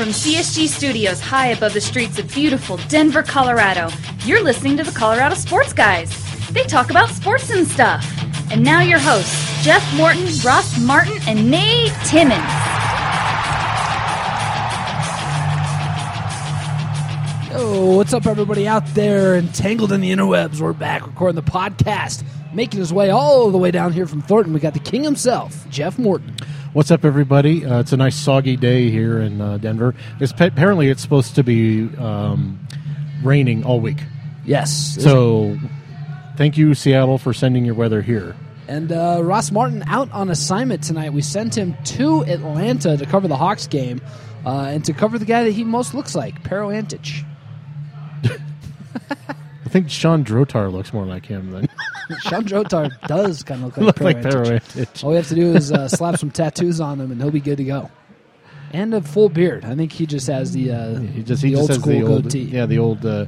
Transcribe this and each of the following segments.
from CSG Studios high above the streets of beautiful Denver, Colorado, you're listening to the Colorado Sports Guys. They talk about sports and stuff. And now your hosts, Jeff Morton, Ross Martin, and Nate Timmons. Oh, what's up, everybody out there entangled in the interwebs? We're back recording the podcast, making his way all the way down here from Thornton. We got the king himself, Jeff Morton. What's up, everybody? Uh, it's a nice soggy day here in uh, Denver. It's, apparently, it's supposed to be um, raining all week. Yes. So, thank you, Seattle, for sending your weather here. And uh, Ross Martin out on assignment tonight. We sent him to Atlanta to cover the Hawks game uh, and to cover the guy that he most looks like, Pero Antic. I think Sean Drotar looks more like him than Sean Drotar does kind of look like, like Antic. All we have to do is uh, slap some tattoos on him, and he'll be good to go. And a full beard. I think he just has the uh, He just the he just old has school the old goatee. yeah the old uh,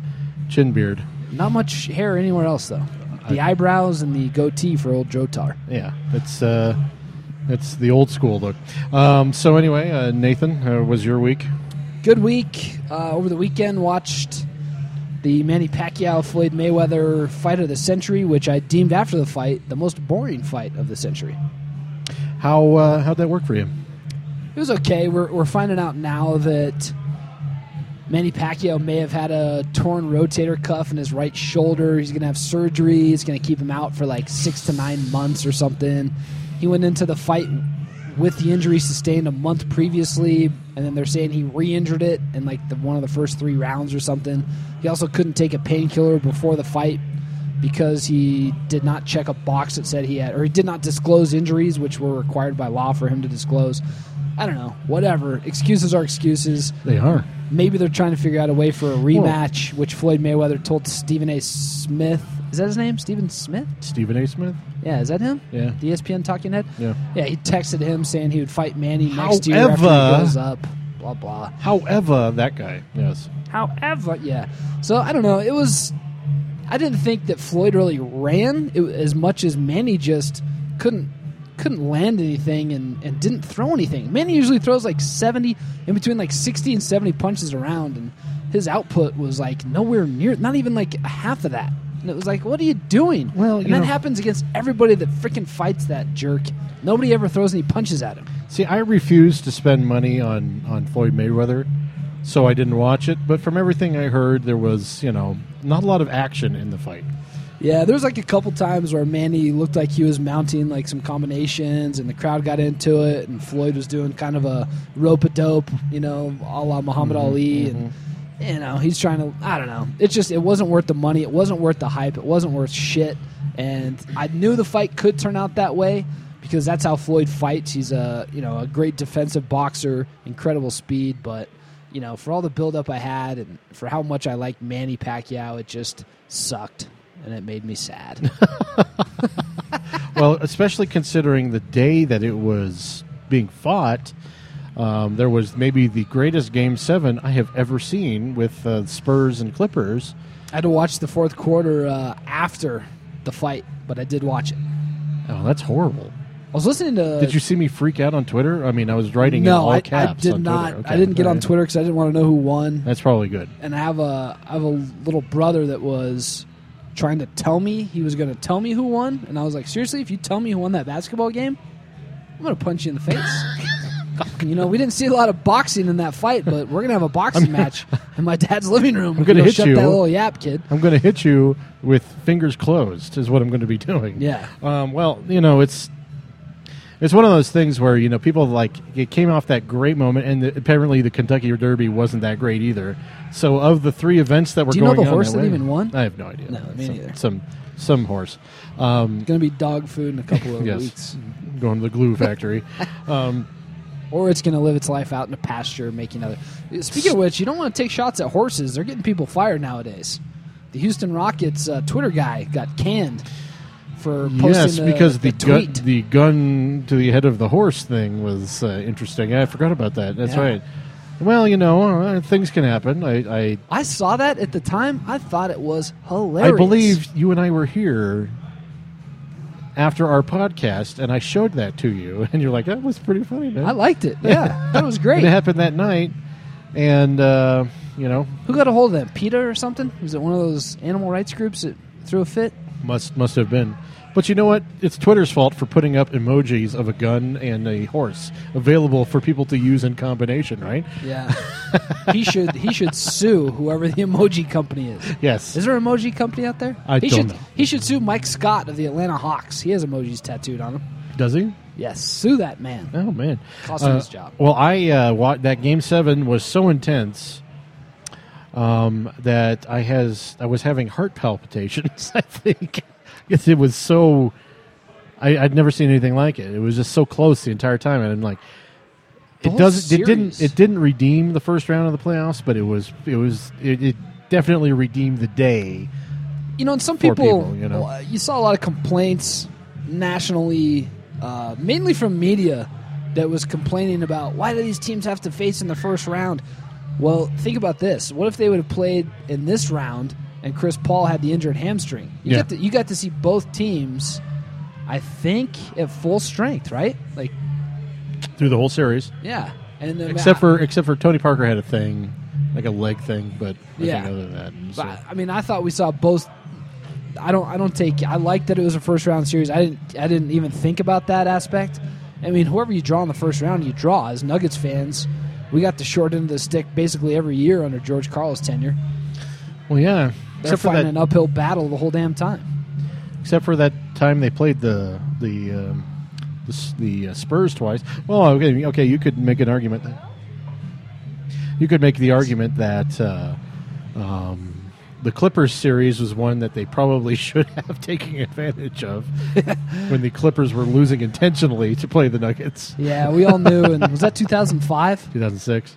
chin beard. Not much hair anywhere else though. The eyebrows and the goatee for old Drotar. Yeah, it's uh, it's the old school look. Um, so anyway, uh, Nathan, uh, was your week? Good week. Uh, over the weekend, watched the Manny Pacquiao Floyd Mayweather fight of the century, which I deemed after the fight the most boring fight of the century. How uh, how'd that work for you? It was okay. We're, we're finding out now that Manny Pacquiao may have had a torn rotator cuff in his right shoulder. He's going to have surgery. It's going to keep him out for like six to nine months or something. He went into the fight with the injury sustained a month previously, and then they're saying he re-injured it in like the one of the first three rounds or something. He also couldn't take a painkiller before the fight because he did not check a box that said he had, or he did not disclose injuries, which were required by law for him to disclose. I don't know. Whatever. Excuses are excuses. They are. Maybe they're trying to figure out a way for a rematch, which Floyd Mayweather told Stephen A. Smith. Is that his name? Stephen Smith? Stephen A. Smith. Yeah, is that him? Yeah. The ESPN talking head? Yeah. Yeah, he texted him saying he would fight Manny next year after However- he goes up. Blah, blah. However, that guy, yes. However, yeah. So I don't know. It was. I didn't think that Floyd really ran it, as much as Manny just couldn't couldn't land anything and, and didn't throw anything. Manny usually throws like seventy in between like sixty and seventy punches around, and his output was like nowhere near, not even like half of that. And it was like, what are you doing? Well, and you that know- happens against everybody that freaking fights that jerk. Nobody ever throws any punches at him. See, I refuse to spend money on, on Floyd Mayweather, so I didn't watch it. But from everything I heard, there was, you know, not a lot of action in the fight. Yeah, there was like a couple times where Manny looked like he was mounting like some combinations, and the crowd got into it, and Floyd was doing kind of a rope a dope, you know, a la Muhammad mm-hmm, Ali, and mm-hmm. You know he's trying to. I don't know. It's just it wasn't worth the money. It wasn't worth the hype. It wasn't worth shit. And I knew the fight could turn out that way because that's how Floyd fights. He's a you know a great defensive boxer, incredible speed, but you know for all the buildup I had and for how much I liked Manny Pacquiao, it just sucked and it made me sad. well, especially considering the day that it was being fought, um, there was maybe the greatest Game 7 I have ever seen with uh, Spurs and Clippers. I had to watch the fourth quarter uh, after the fight, but I did watch it. Oh, that's horrible. I was listening to. Did you see me freak out on Twitter? I mean, I was writing in No, all I, I did not. Twitter. I didn't get on. Twitter because I didn't want to know who won. That's probably good. And I have a I have a little brother that was trying to tell me he was going to tell me who won, and I was like, seriously, if you tell me who won that basketball game, I'm going to punch you in the face. you know, we didn't see a lot of boxing in that fight, but we're going to have a boxing match in my dad's living room. I'm gonna Go hit shut you. that little yap, kid. I'm going to hit you with fingers closed. Is what I'm going to be doing. Yeah. Um, well, you know, it's it's one of those things where you know people like it came off that great moment, and the, apparently the Kentucky Derby wasn't that great either. So, of the three events that were Do you know going the horse that way- even won? I have no idea. No, me some, neither. Some some horse. Um, Going to be dog food in a couple of yes, weeks. going to the glue factory. um, or it's going to live its life out in a pasture making other. Speaking of which, you don't want to take shots at horses. They're getting people fired nowadays. The Houston Rockets uh, Twitter guy got canned for posting yes, the, because the, the gun, tweet. the gun to the head of the horse thing was uh, interesting. I forgot about that. That's Yeah. right. Well, you know, uh, things can happen. I, I I saw that at the time. I thought it was hilarious. I believe you and I were here after our podcast, and I showed that to you, and you're like, "That was pretty funny, man." I liked it. Yeah, that was great. it happened that night, and uh, you know Who got a hold of that? PETA or something? Was it one of those animal rights groups that threw a fit? must must have been. But you know what? It's Twitter's fault for putting up emojis of a gun and a horse available for people to use in combination, right? Yeah. he should he should sue whoever the emoji company is. Yes. Is there an emoji company out there? I he don't should, know. He should sue Mike Scott of the Atlanta Hawks. He has emojis tattooed on him. Does he? Yes, sue that man. Oh man, Cost him Uh, his job. Well, I uh, wa- that game seven was so intense um, that I has I was having heart palpitations. I think because it was so. I, I'd never seen anything like it. It was just so close the entire time, and I'm like, it doesn't. It didn't. It didn't redeem the first round of the playoffs, but it was. It was. It, it definitely redeemed the day. You know, and some people, people, you know. you saw a lot of complaints nationally, uh, mainly from media, that was complaining about why do these teams have to face in the first round. Well, think about this: what if they would have played in this round and Chris Paul had the injured hamstring? You Yeah. got to, you got to see both teams. I think at full strength, right? Like, through the whole series, yeah, and except for except for Tony Parker had a thing, like a leg thing, but I Yeah. think other than that, so- But, I mean, I thought we saw both. I don't. I don't take. I like that it was a first round series. I didn't. I didn't even think about that aspect. I mean, whoever you draw in the first round, you draw. As Nuggets fans, we got the short end of the stick basically every year under George Karl's tenure. well, yeah, They're except for fighting that an uphill battle the whole damn time. except for that time they played the the um, the, the uh, Spurs twice. Well, okay, okay, you could make an argument. That, you could make the argument that uh, um, the Clippers series was one that they probably should have taken advantage of when the Clippers were losing intentionally to play the Nuggets. Yeah, we all knew. And was that 2005, 2006.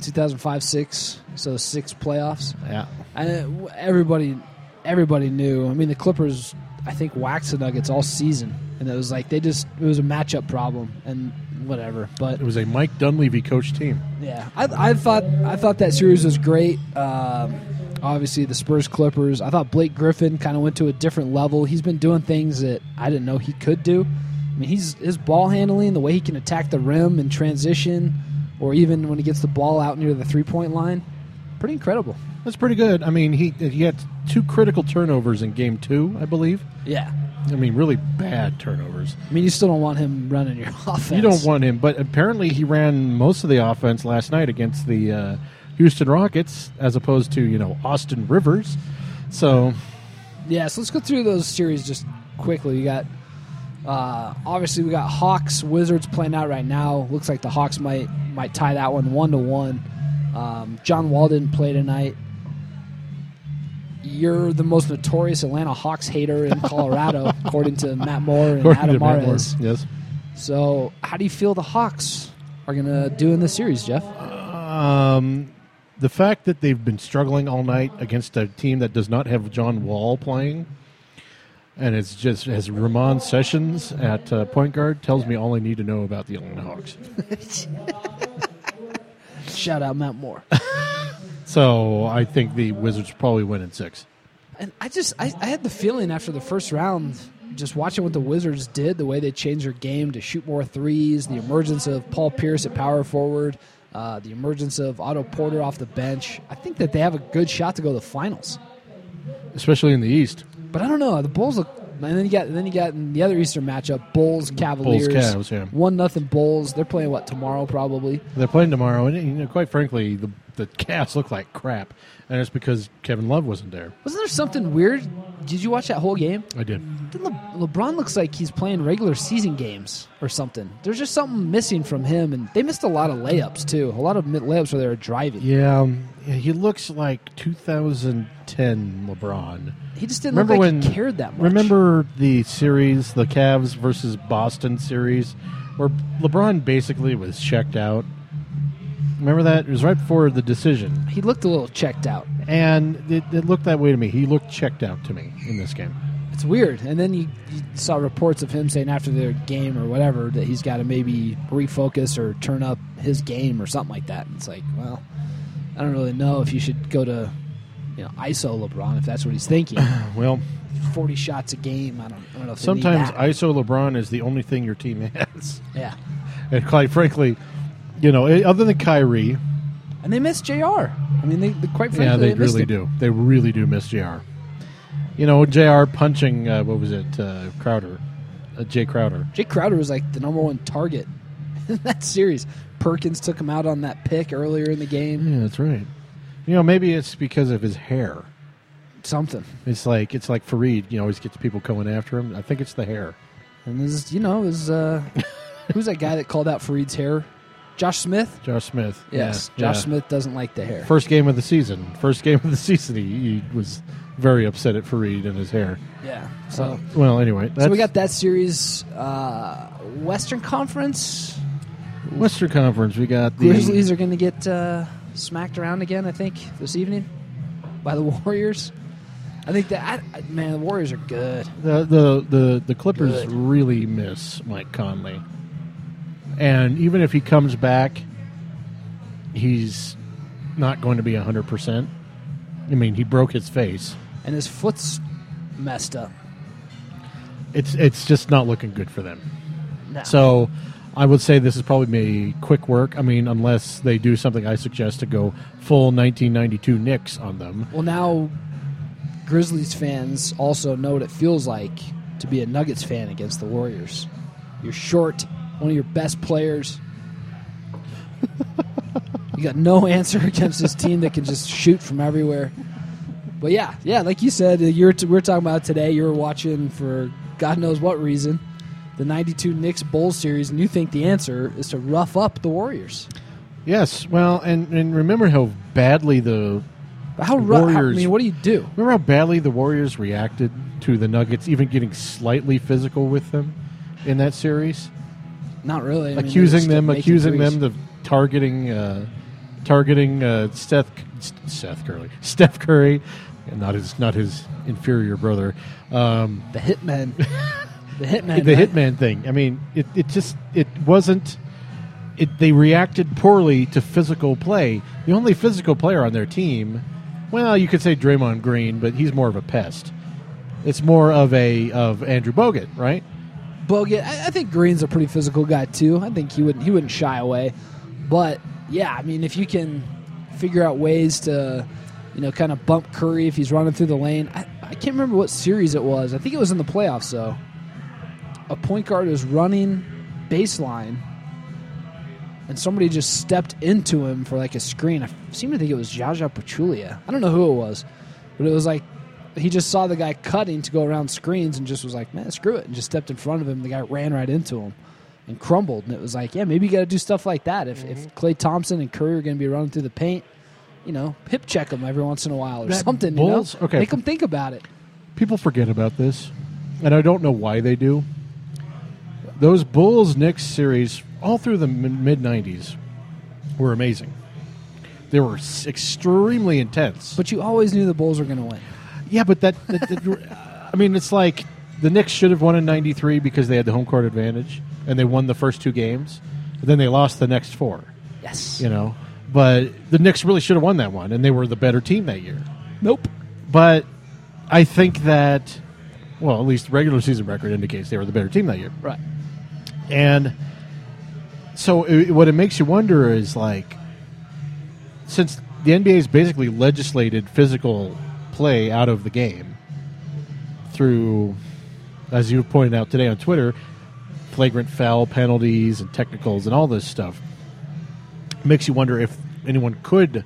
2005 six? So six playoffs. Yeah. And everybody, everybody knew. I mean, the Clippers, I think, waxed the Nuggets all season, and it was like they just it was a matchup problem and whatever. But It was a Mike Dunleavy coached team. yeah, I, I thought I thought that series was great. Um, obviously, the Spurs Clippers. I thought Blake Griffin kind of went to a different level. He's been doing things that I didn't know he could do. I mean, he's his ball handling, the way he can attack the rim and transition, or even when he gets the ball out near the three point line, pretty incredible. That's pretty good. I mean, he he had two critical turnovers in game two, I believe. Yeah. I mean, really bad turnovers. I mean, you still don't want him running your offense. You don't want him, but apparently he ran most of the offense last night against the uh, Houston Rockets, as opposed to you know Austin Rivers. So Yeah, so let's go through those series just quickly. You got uh, obviously we got Hawks Wizards playing out right now. Looks like the Hawks might might tie that one one to one. Um, John Wall didn't play tonight. You're the most notorious Atlanta Hawks hater in Colorado, according to Matt Moore and according Adam to Matt Moore, Mares. yes. So, how do you feel the Hawks are going to do in this series, Jeff? Um, the fact that they've been struggling all night against a team that does not have John Wall playing, and it's just as Ramon Sessions at uh, point guard tells me all I need to know about the Atlanta Hawks. Shout out Matt Moore. So I think the Wizards probably win in six. And I just I, I had the feeling after the first round, just watching what the Wizards did, the way they changed their game to shoot more threes, the emergence of Paul Pierce at power forward, uh, the emergence of Otto Porter off the bench. I think that they have a good shot to go to the finals. especially in the East. But I don't know. The Bulls look. And then you got then you got in the other Eastern matchup, Bulls Cavaliers. Bulls Cavs, yeah. One nothing Bulls. They're playing what tomorrow probably. They're playing tomorrow, and you know, quite frankly, the the Cavs look like crap, and it's because Kevin Love wasn't there. Wasn't there something weird? Did you watch that whole game? I did. Then Le- LeBron looks like he's playing regular season games or something. There's just something missing from him, and they missed a lot of layups too. A lot of mid- layups where they were driving. Yeah, um, yeah, he looks like 2010 LeBron. He just didn't Remember look when he cared that much. Remember the series, the Cavs versus Boston series, where LeBron basically was checked out. Remember that? It was right before the decision, he looked a little checked out. and it, it looked that way to me. He looked checked out to me in this game. It's weird. And then you, you saw reports of him saying after their game or whatever that he's got to maybe refocus or turn up his game or something like that. And it's like, well, I don't really know if you should go to, you know, ISO LeBron if that's what he's thinking. Well, Forty shots a game. I don't, I don't know. They sometimes. ISO LeBron is the only thing your team has. yeah. And quite frankly, you know, eh, other than Kyrie, and they miss J.R. I mean, they, they quite frankly, yeah, they, missed really do. They really do miss J.R. You know, J.R. punching uh, what was it, uh, Crowder, uh, Jae Crowder. Jake Crowder was like the number one target in that series. Perkins took him out on that pick earlier in the game. Yeah, that's right. You know, maybe it's because of his hair. Something. It's like it's like Faried. You know, always gets people going after him. I think it's the hair. And this, you know, is uh, who's that guy that called out Faried's hair? Josh Smith. Josh Smith. Yes, Yeah, Josh yeah. Smith doesn't like the hair. First game of the season. First game of the season. He, he was very upset at Faried and his hair. yeah. So, Well, anyway, that's so we got that series. Uh, Western Conference. Western Conference. We got the Grizzlies are going to get uh, smacked around again. I think this evening by the Warriors. I think that I, man, the Warriors are good. The the the, the Clippers Good. really miss Mike Conley, and even if he comes back, he's not going to be hundred percent. I mean, he broke his face. and his foot's messed up. It's it's just not looking good for them. No. So, I would say this is probably quick work. I mean, unless they do something I suggest to go full 1992 Knicks on them. well, now Grizzlies fans also know what it feels like to be a Nuggets fan against the Warriors. You're short, one of your best players. you got no answer against this team that can just shoot from everywhere. But yeah, yeah, like you said, you're t- we're talking about today. You were watching for God knows what reason the '92 Knicks Bulls series, and you think the answer is to rough up the Warriors. Yes, well, and and remember how badly the how rough? I Warriors- mean, what do you do? Remember how badly the Warriors reacted to the Nuggets, even getting slightly physical with them in that series, Not really. I accusing just them, accusing threes. them of targeting, uh, targeting uh, Seth, Seth Curry, Steph Curry, and not his, not his inferior brother, um, the hitmen. the hitmen. the right? hitman thing. I mean, it, it just it wasn't. It they reacted poorly to physical play. The only physical player on their team, well, you could say Draymond Green, but he's more of a pest. It's more of a of Andrew Bogut, right? Bogut. I, I think Green's a pretty physical guy too. I think he wouldn't he wouldn't shy away. But yeah, I mean, if you can figure out ways to, you know, kind of bump Curry if he's running through the lane. I, I can't remember what series it was. I think it was in the playoffs though. A point guard is running baseline, and somebody just stepped into him for like a screen. I seem to think it was Zaza Pachulia. I don't know who it was, but it was like he just saw the guy cutting to go around screens and just was like, man, screw it, and just stepped in front of him. The guy ran right into him and crumbled. And it was like, yeah, maybe you got to do stuff like that. If, if mm-hmm. Klay Thompson and Curry are going to be running through the paint, you know, hip check them every once in a while or That something. Bulls- you know? okay. make them think about it. People forget about this, and I don't know why they do. Those Bulls Knicks series, all through the mid '90s, were amazing. They were s- extremely intense. But you always knew the Bulls were going to win. Yeah, but that, that, that- I mean, it's like the Knicks should have won in '93 because they had the home court advantage and they won the first two games, then they lost the next four. Yes. You know, but the Knicks really should have won that one, and they were the better team that year. Nope. But I think that, well, at least regular season record indicates they were the better team that year. Right. And so, it, what it makes you wonder is like, since the NBA has basically legislated physical play out of the game through, as you pointed out today on Twitter, flagrant foul penalties and technicals and all this stuff, makes you wonder if anyone could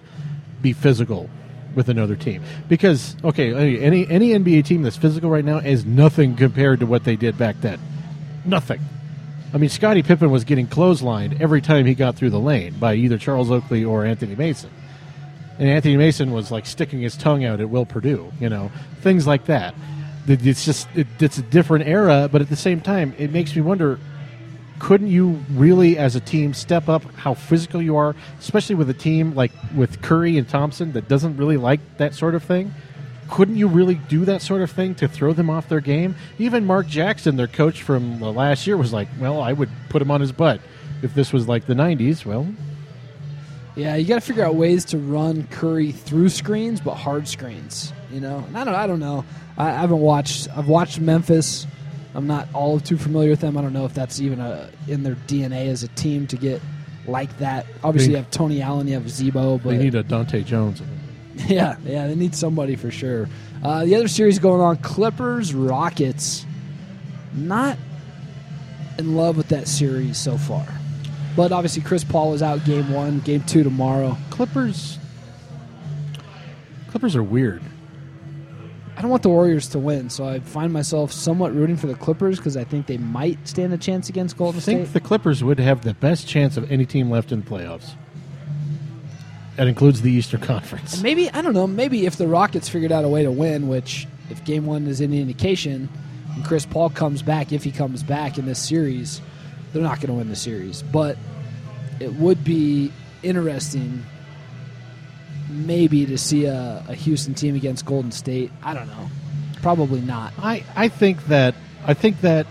be physical with another team. Because okay, any any NBA team that's physical right now is nothing compared to what they did back then. Nothing. I mean, Scottie Pippen was getting clotheslined every time he got through the lane by either Charles Oakley or Anthony Mason. And Anthony Mason was like sticking his tongue out at Will Perdue, you know, things like that. It's just it, it's a different era, but at the same time, it makes me wonder: couldn't you really, as a team, step up how physical you are, especially with a team like with Curry and Thompson that doesn't really like that sort of thing? Couldn't you really do that sort of thing to throw them off their game? Even Mark Jackson, their coach from uh, last year, was like, "Well, I would put him on his butt if this was like the '90s." Well, Yeah, you got to figure out ways to run Curry through screens, but hard screens. You know, and I don't, I don't know. I, I haven't watched. I've watched Memphis. I'm not all too familiar with them. I don't know if that's even a, in their DNA as a team to get like that. Obviously, They- you have Tony Allen, you have Z-Bo, but They need a Dahntay Jones. yeah, yeah, they need somebody for sure. Uh, the other series going on: Clippers, Rockets. Not in love with that series so far, but obviously Chris Paul is out game one, game two tomorrow. Clippers. Clippers are weird. I don't want the Warriors to win, so I find myself somewhat rooting for the Clippers because I think they might stand a chance against Golden I Golden think State. the Clippers would have the best chance of any team left in the playoffs. That includes the Eastern Conference. Maybe I don't know. Maybe if the Rockets figured out a way to win, which if Game One is any indication, and Chris Paul comes back, if he comes back in this series, they're not going to win the series. But it would be interesting, maybe to see a, a Houston team against Golden State. I don't know. Probably not. I, I think that I think that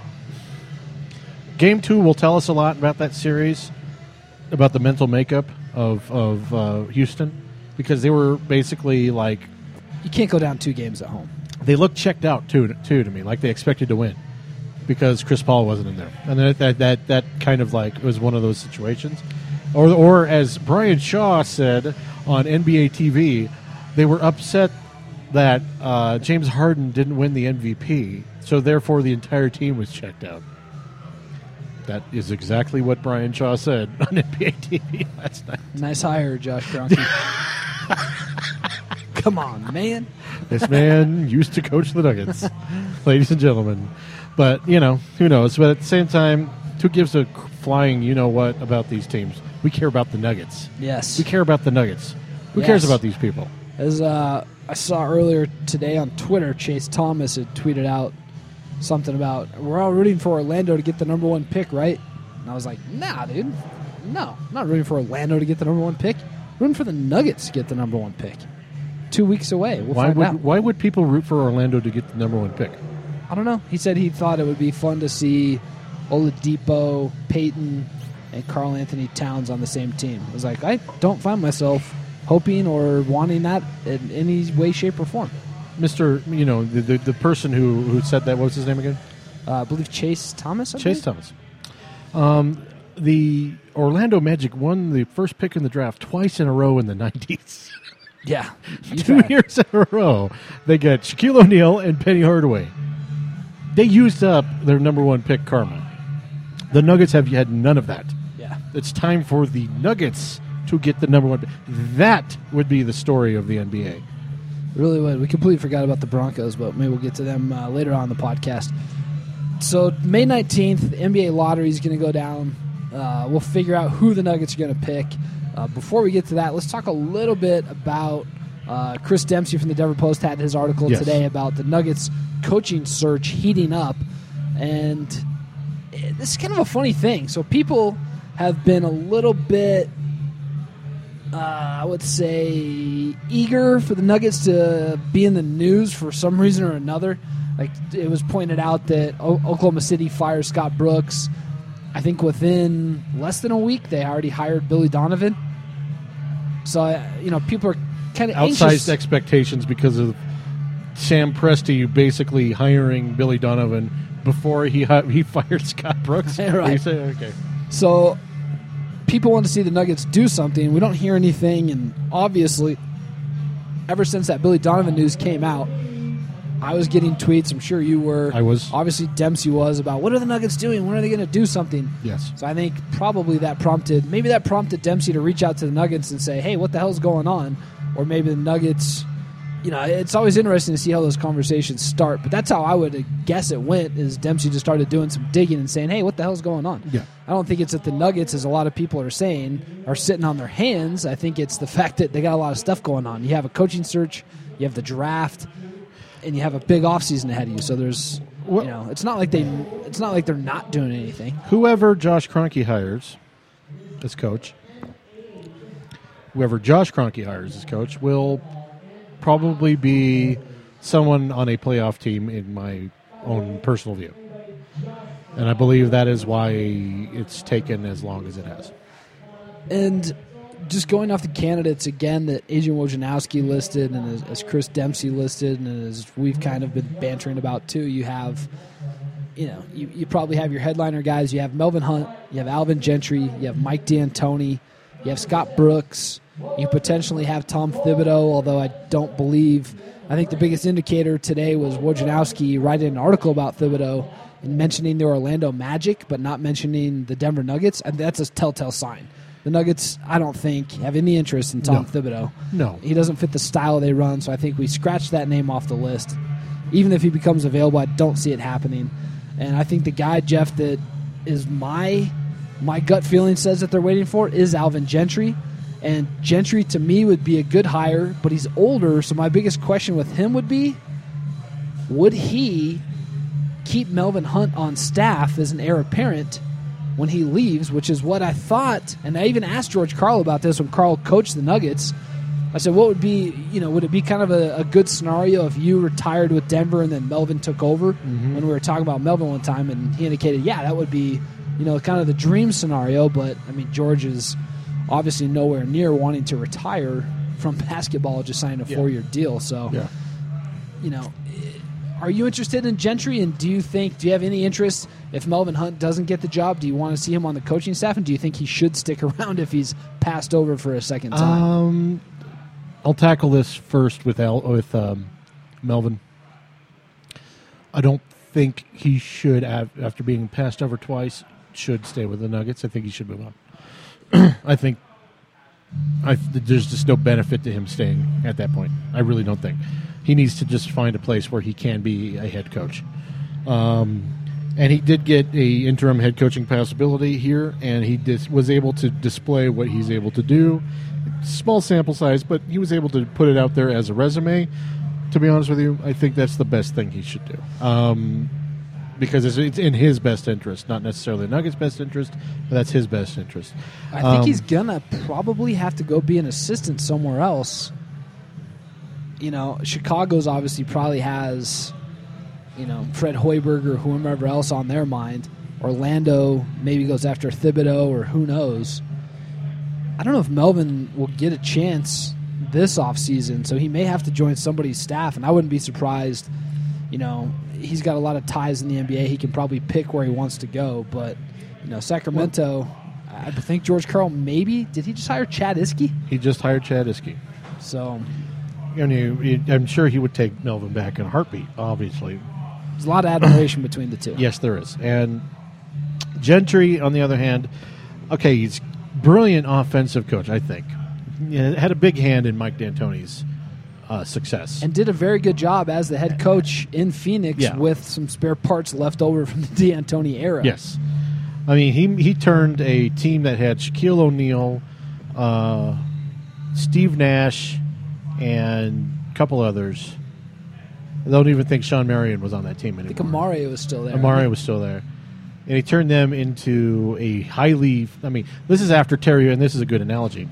game two will tell us a lot about that series, about the mental makeup of of uh, Houston, because they were basically like You can't go down two games at home. they looked checked out too too to me, like they expected to win because Chris Paul wasn't in there, and that that that, that kind of like was one of those situations, or or as Brian Shaw said on NBA TV, they were upset that uh, James Harden didn't win the MVP, so therefore the entire team was checked out. That is exactly what Brian Shaw said on NBA TV last night. Nice hire, Josh Kroenke. Come on, man. This man used to coach the Nuggets, ladies and gentlemen. But you know, who knows? But at the same time, who gives a flying you know what about these teams? We care about the Nuggets. Yes. We care about the Nuggets. Who Yes. cares about these people? As uh, I saw earlier today on Twitter, Chase Thomas had tweeted out something about we're all rooting for Orlando to get the number one pick, right? And I was like, nah, dude, no, I'm not rooting for Orlando to get the number one pick. rooting for the Nuggets to get the number one pick. Two weeks away, we'll Why find would out. why would people root for Orlando to get the number one pick? I don't know. He said he thought it would be fun to see Oladipo, Payton, and Karl Anthony Towns on the same team. I was like, I don't find myself hoping or wanting that in any way, shape, or form. Mister, you know the, the the person who who said that. What was his name again? Uh, I believe Chase Thomas. I Chase believe? Thomas. Um, the Orlando Magic won the first pick in the draft twice in a row in the nineties. Yeah, two had- years in a row. They got Shaquille O'Neal and Penny Hardaway. They used up their number one pick, Karma. The Nuggets have had none of that. Yeah, It's time for the Nuggets to get the number one. That would be the story of the NBA. Really would. We completely forgot about the Broncos, but maybe we'll get to them uh, later on in the podcast. So May nineteenth, NBA lottery is going to go down. Uh, we'll figure out who the Nuggets are going to pick. Uh, before we get to that, let's talk a little bit about uh, Chris Dempsey from the Denver Post had his article Yes. today about the Nuggets coaching search heating up, and eh, this is kind of a funny thing. So people have been a little bit uh, I would say, eager for the Nuggets to be in the news for some reason or another. Like it was pointed out that o- Oklahoma City fired Scott Brooks. I think within less than a week, they already hired Billy Donovan. So uh, you know, people are kind of Outsized anxious. expectations because of Sam Presti basically hiring Billy Donovan before he hi- he fired Scott Brooks. Right. You say, okay. So people want to see the Nuggets do something. We don't hear anything, and obviously, ever since that Billy Donovan news came out, I was getting tweets. I'm sure you were. I was. Obviously, Dempsey was about what are the Nuggets doing? When are they going to do something? Yes. So I think probably that prompted maybe that prompted Dempsey to reach out to the Nuggets and say, "Hey, what the hell's going on?" Or maybe the Nuggets. You know, it's always interesting to see how those conversations start. But that's how I would guess it went. Is Dempsey just started doing some digging and saying, "Hey, what the hell's going on?" Yeah. I don't think it's that the Nuggets, as a lot of people are saying, are sitting on their hands. I think it's the fact that they got a lot of stuff going on. You have a coaching search, you have the draft, and you have a big offseason ahead of you. So there's, Well- you know, it's not like they, it's not like they're not doing anything. whoever Josh Kroenke hires as coach, whoever Josh Kroenke hires as coach, will probably be someone on a playoff team in my own personal view. And I believe that is why it's taken as long as it has. And just going off the candidates again that Adrian Wojnarowski listed and as, as Chris Dempsey listed and as we've kind of been bantering about too, you have you know, you, you probably have your headliner guys. You have Melvin Hunt, you have Alvin Gentry, you have Mike D'Antoni, you have Scott Brooks, you potentially have Tom Thibodeau, although I don't believe. I think the biggest indicator today was Wojnarowski writing an article about Thibodeau and mentioning the Orlando Magic, but not mentioning the Denver Nuggets. And that's a telltale sign. The Nuggets, I don't think, have any interest in Tom No. Thibodeau. No. He doesn't fit the style they run, so I think we scratch that name off the list. Even if he becomes available, I don't see it happening. And I think the guy, Jeff, that is my my gut feeling says that they're waiting for is Alvin Gentry. And Gentry to me would be a good hire, but he's older, so my biggest question with him would be would he keep Melvin Hunt on staff as an heir apparent when he leaves, which is what I thought. And I even asked George Karl about this when Karl coached the Nuggets. I said, what would be, you know, would it be kind of a, a good scenario if you retired with Denver and then Melvin took over? Mm-hmm. When we were talking about Melvin one time, and he indicated, yeah, that would be, you know, kind of the dream scenario. But I mean, George is obviously nowhere near wanting to retire from basketball, just signing a Yeah. four year deal. So, Yeah. you know, are you interested in Gentry? And do you think, do you have any interest if Melvin Hunt doesn't get the job? Do you want to see him on the coaching staff? And do you think he should stick around if he's passed over for a second time? Um, I'll tackle this first with Al, with um, Melvin. I don't think he should, after being passed over twice, should stay with the Nuggets. I think he should move on. I think I, there's just no benefit to him staying at that point. I really don't think he needs to just find a place where he can be a head coach. Um, and he did get a interim head coaching possibility here, and he dis- was able to display what he's able to do. Small sample size, but he was able to put it out there as a resume. To be honest with you, I think that's the best thing he should do. Um, because it's, it's in his best interest, not necessarily Nuggets' best interest, but that's his best interest. I think Um, he's gonna probably have to go be an assistant somewhere else. You know, Chicago's obviously probably has, you know, Fred Hoiberg or whomever else on their mind. Orlando maybe goes after Thibodeau or who knows. I don't know if Melvin will get a chance this offseason, so he may have to join somebody's staff, and I wouldn't be surprised. You know, he's got a lot of ties in the NBA. He can probably pick where he wants to go, but you know, Sacramento. I think George Karl maybe did he just hire Chad Iske? He just hired Chad Iske. So And you, you, I'm sure he would take Melvin back in a heartbeat, obviously. there's a lot of admiration between the two. Yes, there is. And Gentry, on the other hand, okay, he's brilliant offensive coach, I think. Yeah, had a big hand in Mike D'Antoni's uh, success. And did a very good job as the head coach in Phoenix Yeah. with some spare parts left over from the D'Antoni era. yes. I mean, he, he turned a team that had Shaquille O'Neal, uh, Steve Nash, and a couple others. I don't even think Shawn Marion was on that team I anymore. think Amar'e was still there. Amar'e was still there. And he turned them into a highly. I mean, this is after Terry, and this is a good analogy.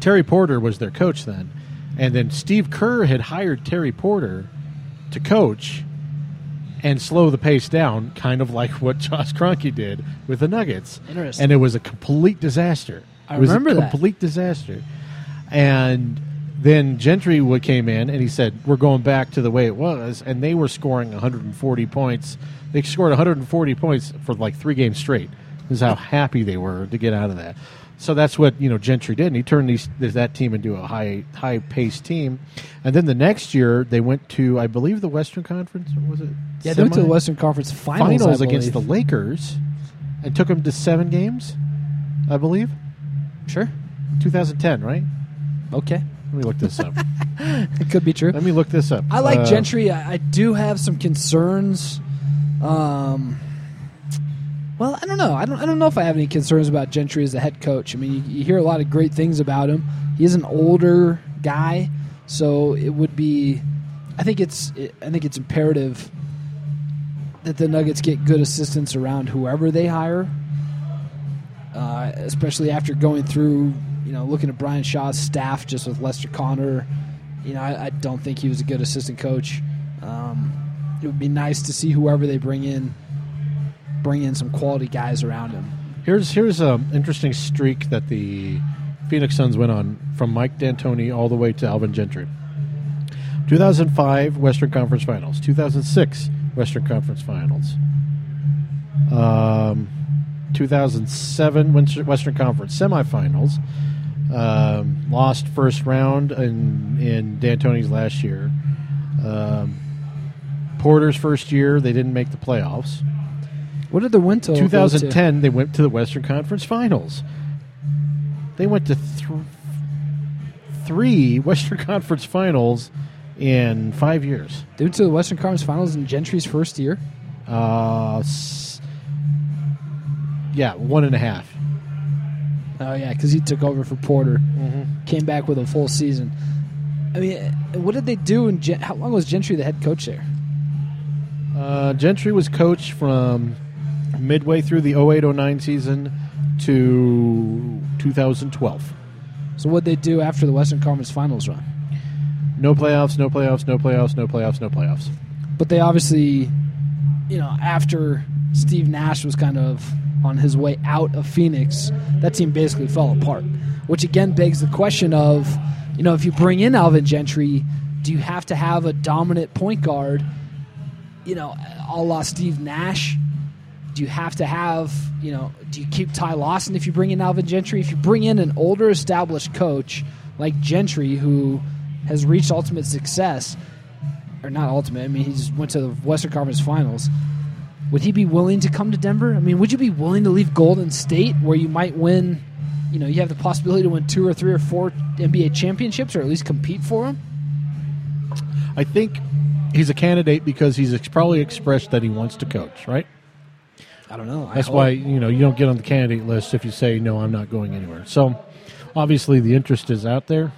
Terry Porter was their coach then. And then Steve Kerr had hired Terry Porter to coach and slow the pace down, kind of like what Josh Kroenke did with the Nuggets. Interesting. And it was a complete disaster. I it was remember a that. complete disaster. And then Gentry would came in and he said, "We're going back to the way it was." And they were scoring 140 points. They scored 140 points for like three games straight. This is how happy they were to get out of that. So that's what you know Gentry did, and he turned these that team into a high high paced team. And then the next year they went to I believe the Western Conference. Was it? Yeah, they went to the Western Conference Finals, finals against the. Lakers, and took them to seven games. I believe Sure. 2010, right? Okay. Let me look this up. It could be true. Let me look this up. I like Uh, Gentry. I, I do have some concerns. Um, well, I don't know. I don't. I don't know if I have any concerns about Gentry as a head coach. I mean, you, you hear a lot of great things about him. He is an older guy, so it would be. I think it's. I think it's imperative that the Nuggets get good assistants around whoever they hire. Uh, especially after going through, you know, looking at Brian Shaw's staff just with Lester Connor. You know, I, I don't think he was a good assistant coach. Um, it would be nice to see whoever they bring in, bring in some quality guys around him. Here's here's an interesting streak that the Phoenix Suns went on from Mike D'Antoni all the way to Alvin Gentry. 2005 Western Conference Finals, 2006 Western Conference Finals. Um, 2007 Western Conference semifinals. Um, lost first round in in D'Antoni's last year. Um, Porter's first year, they didn't make the playoffs. What did the win total? to? 2010, they went to the Western Conference Finals. They went to th- three Western Conference Finals in five years. They went to the Western Conference Finals in Gentry's first year. Uh, s- yeah, one and a half. Oh yeah, because he took over for Porter. Mm-hmm. Came back with a full season. I mean, what did they do? In Gen- how long was Gentry the head coach there? Uh, Gentry was coach from midway through the 08-09 season to 2012. So what they do after the Western Conference Finals run? No playoffs, no playoffs, no playoffs, no playoffs, no playoffs. But they obviously, you know, after Steve Nash was kind of on his way out of Phoenix, that team basically fell apart. Which again begs the question of, you know, if you bring in Alvin Gentry, do you have to have a dominant point guard, you know, a la Steve Nash? Do you have to have, you know, do you keep Ty Lawson if you bring in Alvin Gentry? If you bring in an older established coach like Gentry who has reached ultimate success, or not ultimate. I mean, he just went to the Western Conference Finals. Would he be willing to come to Denver? I mean, would you be willing to leave Golden State, where you might win? You know, you have the possibility to win two or three or four NBA championships, or at least compete for them. I think he's a candidate because he's ex- probably expressed that he wants to coach, right? I don't know. I That's hope. why you know you don't get on the candidate list if you say no, I'm not going anywhere. So obviously the interest is out there.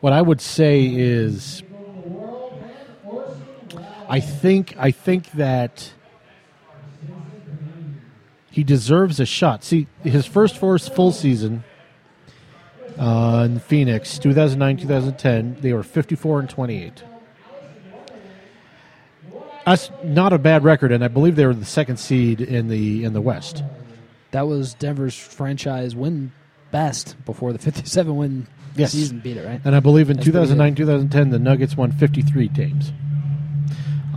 What I would say is, I think I think that he deserves a shot. See, his first four full season uh, in Phoenix, 2009, 2010, they were 54 and 28. That's not a bad record, and I believe they were the second seed in the in the West. that was Denver's franchise win best before the 57 win Yes. season beat it, right? And I believe in That's 2009, 2010, the Nuggets won 53 games.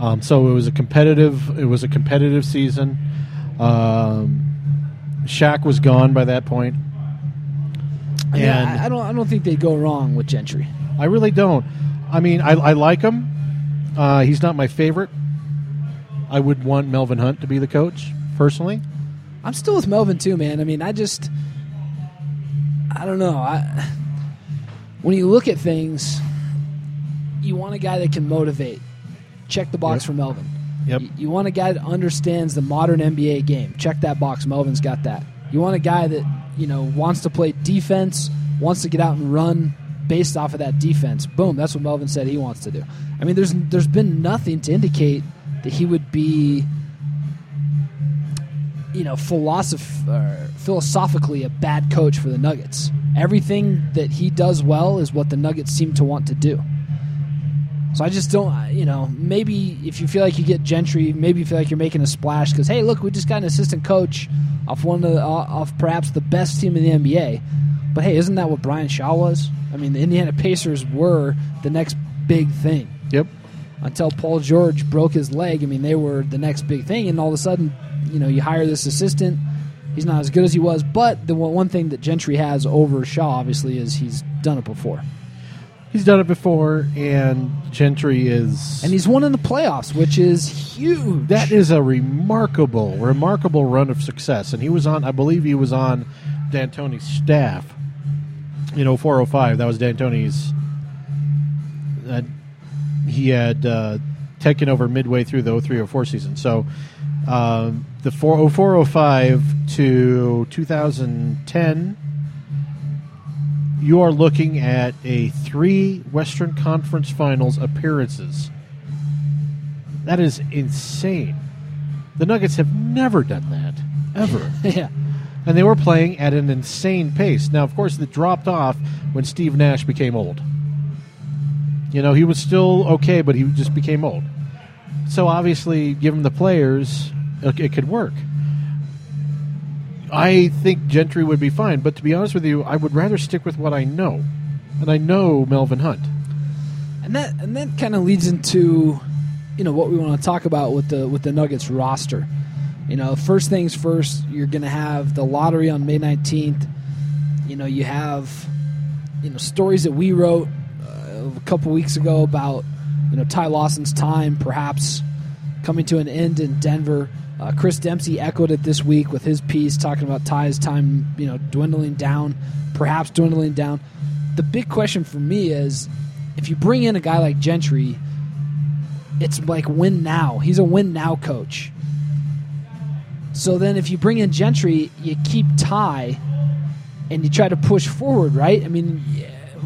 Um, so it was a competitive. It was a competitive season. Um, Shaq was gone by that point, I mean, and I, I don't. I don't think they go wrong with Gentry. I really don't. I mean, I, I like him. Uh, he's not my favorite. I would want Melvin Hunt to be the coach personally. I'm still with Melvin too, man. I mean, I just, I don't know. I when you look at things, you want a guy that can motivate. Check the box Yep. for Melvin. Yep. You, you want a guy that understands the modern NBA game. Check that box. Melvin's got that. You want a guy that you know wants to play defense, wants to get out and run based off of that defense. Boom. That's what Melvin said he wants to do. I mean, there's there's been nothing to indicate he would be you know, philosoph- philosophically a bad coach for the Nuggets. Everything that he does well is what the Nuggets seem to want to do. So I just don't, you know, maybe if you feel like you get Gentry, maybe you feel like you're making a splash because hey, look, we just got an assistant coach off one of the, off perhaps the best team in the NBA. But hey, isn't that what Brian Shaw was? I mean, the Indiana Pacers were the next big thing Yep. Until Paul George broke his leg. I mean, they were the next big thing, and all of a sudden, you know, you hire this assistant. He's not as good as he was, but the one thing that Gentry has over Shaw, obviously, is he's done it before, He's done it before, and Gentry is. and he's won in the playoffs, which is huge. That is a remarkable, remarkable run of success. And he was on, I believe he was on D'Antoni's staff in 0405. That was D'Antoni's. Uh, he had uh, taken over midway through the 0304 season. So um, the 4, 0405 to 2010, you are looking at a three Western Conference Finals appearances. That is insane. The Nuggets have never done that, ever. yeah, and they were playing at an insane pace. Now, of course, it dropped off when Steve Nash became old. You know, he was still okay, but he just became old. So obviously, give him the players, it, it could work. I think Gentry would be fine, but to be honest with you, I would rather stick with what I know, and I know Melvin Hunt. and that and that kind of leads into you know what we want to talk about with the with the Nuggets roster. You know, first things first, you're going to have the lottery on May 19th. You know, you have you know stories that we wrote a couple weeks ago about you know Ty Lawson's time perhaps coming to an end in Denver. Uh, Chris Dempsey echoed it this week with his piece talking about Ty's time, you know, dwindling down, perhaps dwindling down. The big question for me is if you bring in a guy like Gentry, it's like win now. He's a win now coach. So then if you bring in Gentry, you keep Ty and you try to push forward, right? I mean,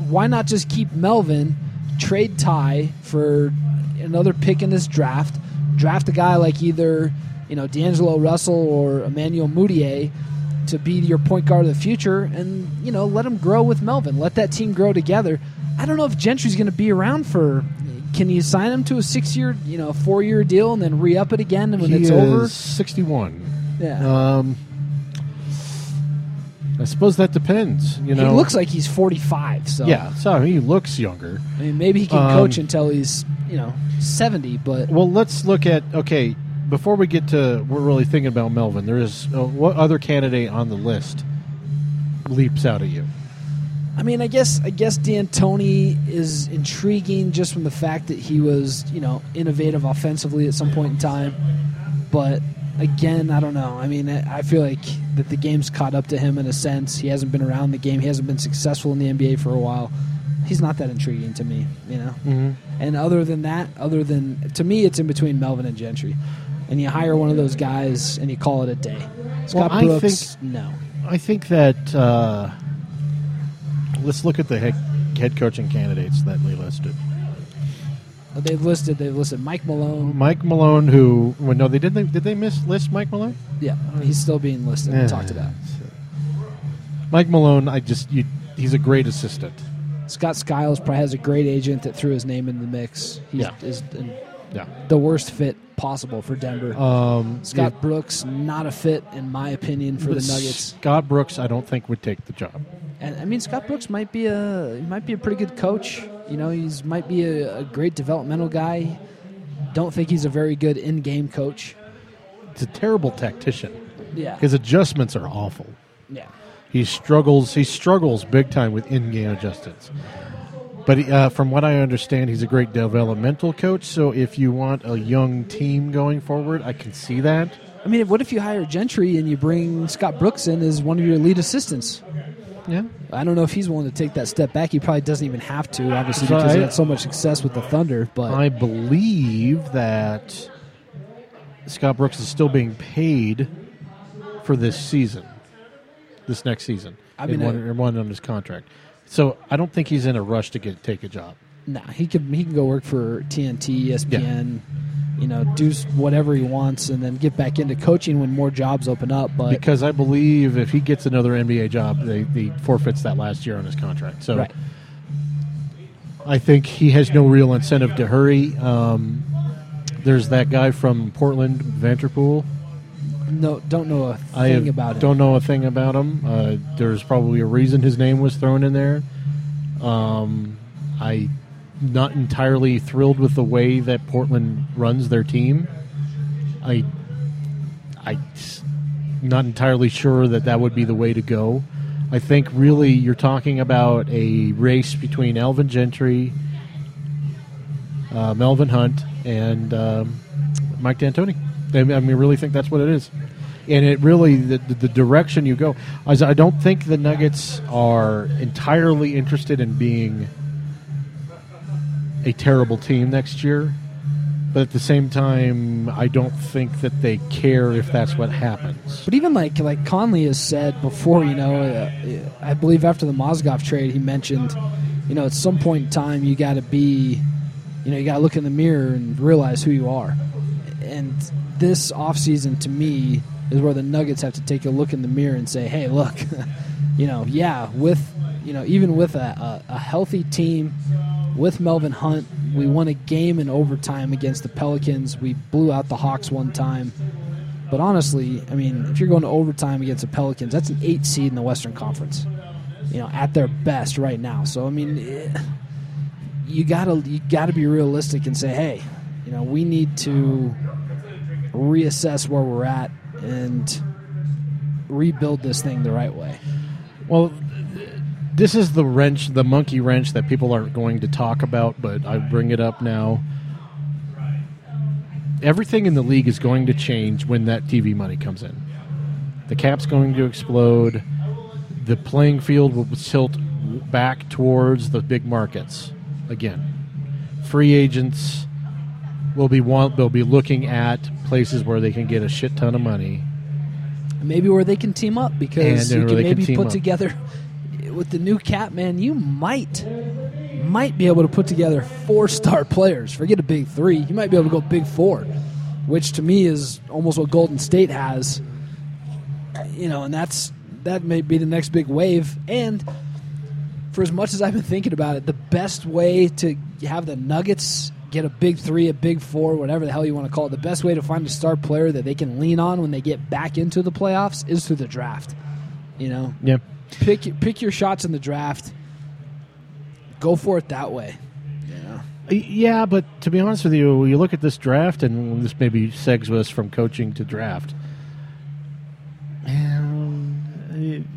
why not just keep Melvin, trade Ty for another pick in this draft, draft a guy like either you know D'Angelo Russell or Emmanuel Mudiay to be your point guard of the future, and you know let him grow with Melvin. Let that team grow together. I don't know if Gentry's going to be around for. Can you sign him to a six-year, you know, four-year deal and then re-up it again when he it's is over? 61. Yeah, Um, I suppose that depends. You know, he looks like he's forty-five. So yeah. So he looks younger. I mean, maybe he can Um, coach until he's you know seventy. But Well, let's look at okay. Before we get to, we're really thinking about Melvin. There is uh, what other candidate on the list leaps out at you? I mean, I guess I guess D'Antoni is intriguing just from the fact that he was, you know, innovative offensively at some point in time. But again, I don't know. I mean, I I feel like that the game's caught up to him in a sense. He hasn't been around the game. He hasn't been successful in the NBA for a while. He's not that intriguing to me, you know. Mm-hmm. And other than that, other than to me, it's in between Melvin and Gentry. And you hire one of those guys and you call it a day. Scott I Brooks, no. I think that uh, let's look at the head, head coaching candidates that we listed. Oh, they've listed they've listed Mike Malone. Mike Malone, who well, no, they did. They, did they miss list Mike Malone? Yeah, he's still being listed and talked about. Mike Malone, I just you, he's a great assistant. Scott Skiles probably has a great agent that threw his name in the mix. He Yeah. is in Yeah. the worst fit possible for Denver. Um, Scott Brooks, not a fit in my opinion for the Nuggets. Scott Brooks, I don't think would take the job. And I mean, Scott Brooks might be a he might be a pretty good coach. You know, he's might be a, a great developmental guy. Don't think he's a very good in-game coach. He's a terrible tactician. Yeah, His adjustments are awful. yeah. He struggles. He struggles big time with in-game adjustments. But uh, from what I understand, he's a great developmental coach. So if you want a young team going forward, I can see that. I mean, what if you hire Gentry and you bring Scott Brooks in as one of your lead assistants? Yeah. I don't know if he's willing to take that step back. He probably doesn't even have to, obviously, because he had so much success with the Thunder. But I believe that Scott Brooks is still being paid for this season, this next season. I I mean, mean, one, uh, or one on his contract. So I don't think he's in a rush to get take a job. nah, he can he can go work for TNT, ESPN, you know, do whatever he wants, and then get back into coaching when more jobs open up. But because I believe if he gets another NBA job, they, he forfeits that last year on his contract. So right, I think he has no real incentive to hurry. Um, there's that guy from Portland, Vanterpool. No, don't know a I thing about it. don't him. know a thing about him. Uh, there's probably a reason his name was thrown in there. Um, I not entirely thrilled with the way that Portland runs their team. I I not entirely sure that that would be the way to go. I think really you're talking about a race between Alvin Gentry, uh, Melvin Hunt, and um, Mike D'Antoni. I I mean, really think that's what it is. And it really the, the, direction you go. I don't think the Nuggets are entirely interested in being a terrible team next year, but at the same time, I don't think that they care if that's what happens. But even like like Connelly has said before, you know, uh, I believe after the Mozgov trade, he mentioned, you know, at some point in time, you got to be, you know, you got to look in the mirror and realize who you are. And this offseason, to me, is where the Nuggets have to take a look in the mirror and say, hey, look, you know, yeah, with, you know, even with a, a, a healthy team, with Melvin Hunt, we won a game in overtime against the Pelicans. We blew out the Hawks one time. But honestly, I mean, if you're going to overtime against the Pelicans, that's an eight seed in the Western Conference. You know, at their best right now. So I mean, eh, you gotta you gotta be realistic and say, hey, you know, we need to reassess where we're at and rebuild this thing the right way. Well, this is the wrench, the monkey wrench that people aren't going to talk about, but I bring it up now. Everything in the league is going to change when that TV money comes in. The cap's going to explode. The playing field will tilt back towards the big markets again. Free agents will be want they'll be looking at places where they can get a shit ton of money. Maybe where they can team up because you can can maybe team put up. together with the new cap man. You might might be able to put together four star players. Forget a big three. You might be able to go big four, which to me is almost what Golden State has. You know, and that's that may be the next big wave. And for as much as I've been thinking about it, the best way to have the Nuggets get a big three, a big four, whatever the hell you want to call it, the best way to find a star player that they can lean on when they get back into the playoffs is through the draft. You know, Yeah. pick pick your shots in the draft. Go for it that way. Yeah, Yeah, but to be honest with you, you look at this draft, and this maybe segs us from coaching to draft. Um,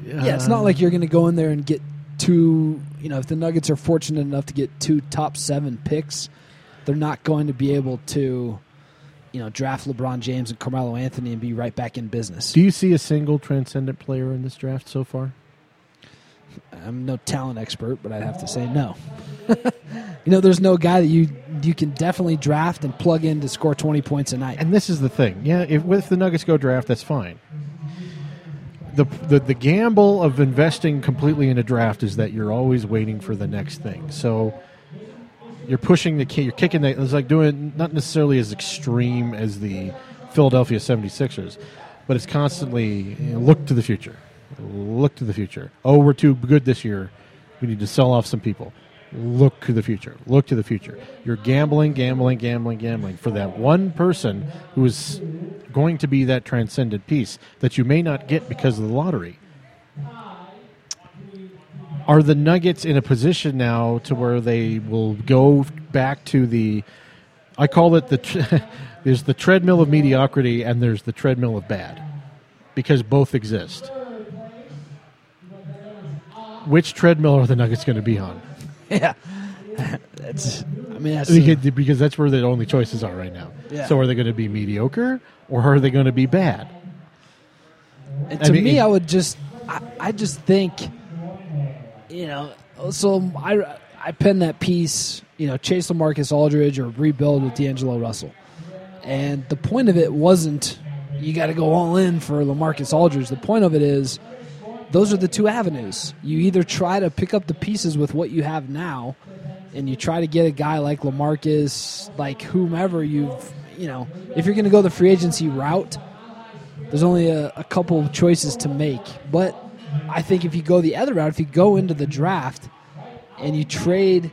Yeah, it's not like you're going to go in there and get two. You know, if the Nuggets are fortunate enough to get two top seven picks, they're not going to be able to, you know, draft LeBron James and Carmelo Anthony and be right back in business. Do you see a single transcendent player in this draft so far? I'm no talent expert, but I'd have to say no. you know, there's no guy that you you can definitely draft and plug in to score 20 points a night. And this is the thing. Yeah, if with the Nuggets go draft, that's fine. The, the the gamble of investing completely in a draft is that you're always waiting for the next thing. So you're pushing the you're kicking the it's like doing not necessarily as extreme as the Philadelphia 76ers, but it's constantly you know, look to the future. Look to the future. Oh, we're too good this year. We need to sell off some people. Look to the future. Look to the future. You're gambling, gambling, gambling, gambling for that one person who is going to be that transcendent piece that you may not get because of the lottery. Are the Nuggets in a position now to where they will go back to the? I call it the. There's the treadmill of mediocrity and there's the treadmill of bad, because both exist. Which treadmill are the Nuggets going to be on? yeah. That's I mean that's Because, because that's where the only choices are right now. Yeah. So are they going to be mediocre or are they going to be bad? And I to mean, me, it- I would just, I, I just think, you know, so I, I penned that piece, you know, chase Lamarcus Aldridge or rebuild with D'Angelo Russell, and the point of it wasn't you got to go all in for Lamarcus Aldridge. The point of it is those are the two avenues. You either try to pick up the pieces with what you have now, and you try to get a guy like Lamarcus, like whomever you've, you know, if you're going to go the free agency route there's only a, a couple choices to make. But I think if you go the other route, if you go into the draft and you trade,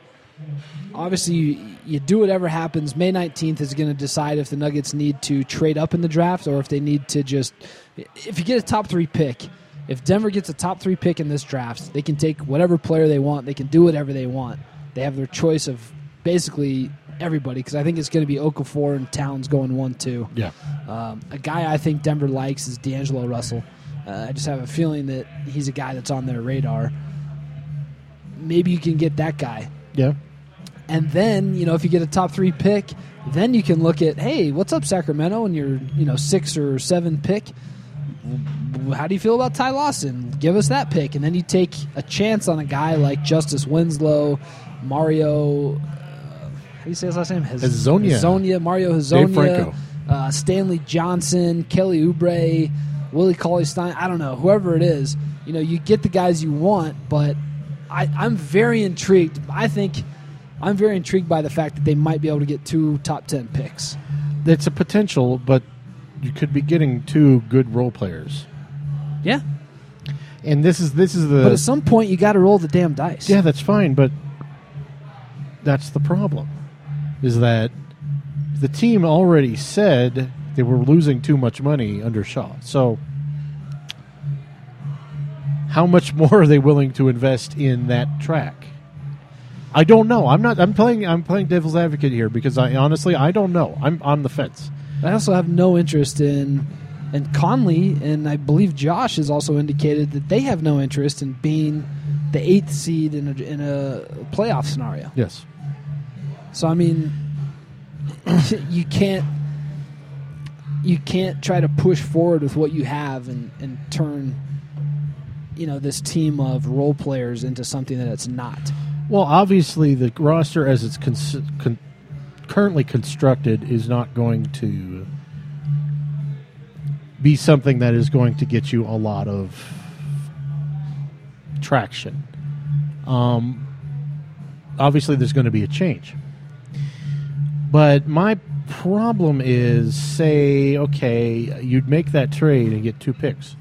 obviously you, you do whatever happens. May 19th is going to decide if the Nuggets need to trade up in the draft or if they need to just. If you get a top three pick, if Denver gets a top three pick in this draft, they can take whatever player they want. They can do whatever they want. They have their choice of basically everybody because I think it's going to be Okafor and Towns going one two. Yeah. Um, a guy I think Denver likes is D'Angelo Russell. Uh, I just have a feeling that he's a guy that's on their radar. Maybe you can get that guy. Yeah. And then, you know, if you get a top three pick, then you can look at, hey, what's up, Sacramento, and your, you know, six or seven pick. How do you feel about Ty Lawson? Give us that pick. And then you take a chance on a guy like Justice Winslow, Mario. Uh, how do you say his last name? Haz- Hezonja. Hezonja, Mario Dave Franco. uh, Stanley Johnson, Kelly Oubre, Willie Cauley Stein. I don't know, whoever it is. You know, you get the guys you want, but I, I'm very intrigued. I think I'm very intrigued by the fact that they might be able to get two top ten picks. It's a potential, but you could be getting two good role players. Yeah, And this is this is the but at some point you got to roll the damn dice. Yeah, that's fine, but that's the problem. Is that the team already said they were losing too much money under Shaw. So how much more are they willing to invest in that track? I don't know. I'm not. I'm playing. I'm playing devil's advocate here because I honestly I don't know. I'm on the fence. I also have no interest in, and Connelly and I believe Josh has also indicated that they have no interest in being the eighth seed in a, in a playoff scenario. Yes. So I mean, you can't you can't try to push forward with what you have and, and turn you know this team of role players into something that it's not. Well, obviously, the roster as it's cons- con- currently constructed is not going to be something that is going to get you a lot of traction. Um, obviously, there's going to be a change. But my problem is say, okay, you'd make that trade and get two picks.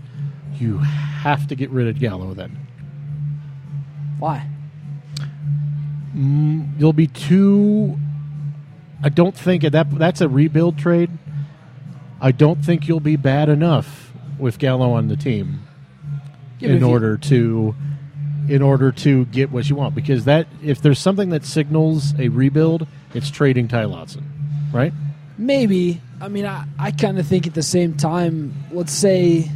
You have to get rid of Gallo then. Why? Mm, you'll be too. I don't think that that's a rebuild trade. I don't think you'll be bad enough with Gallo on the team Yeah, in you- order to in order to get what you want. Because that if there's something that signals a rebuild, it's trading Ty Lawson, right? Maybe. I mean, I, I kind of think at the same time, let's say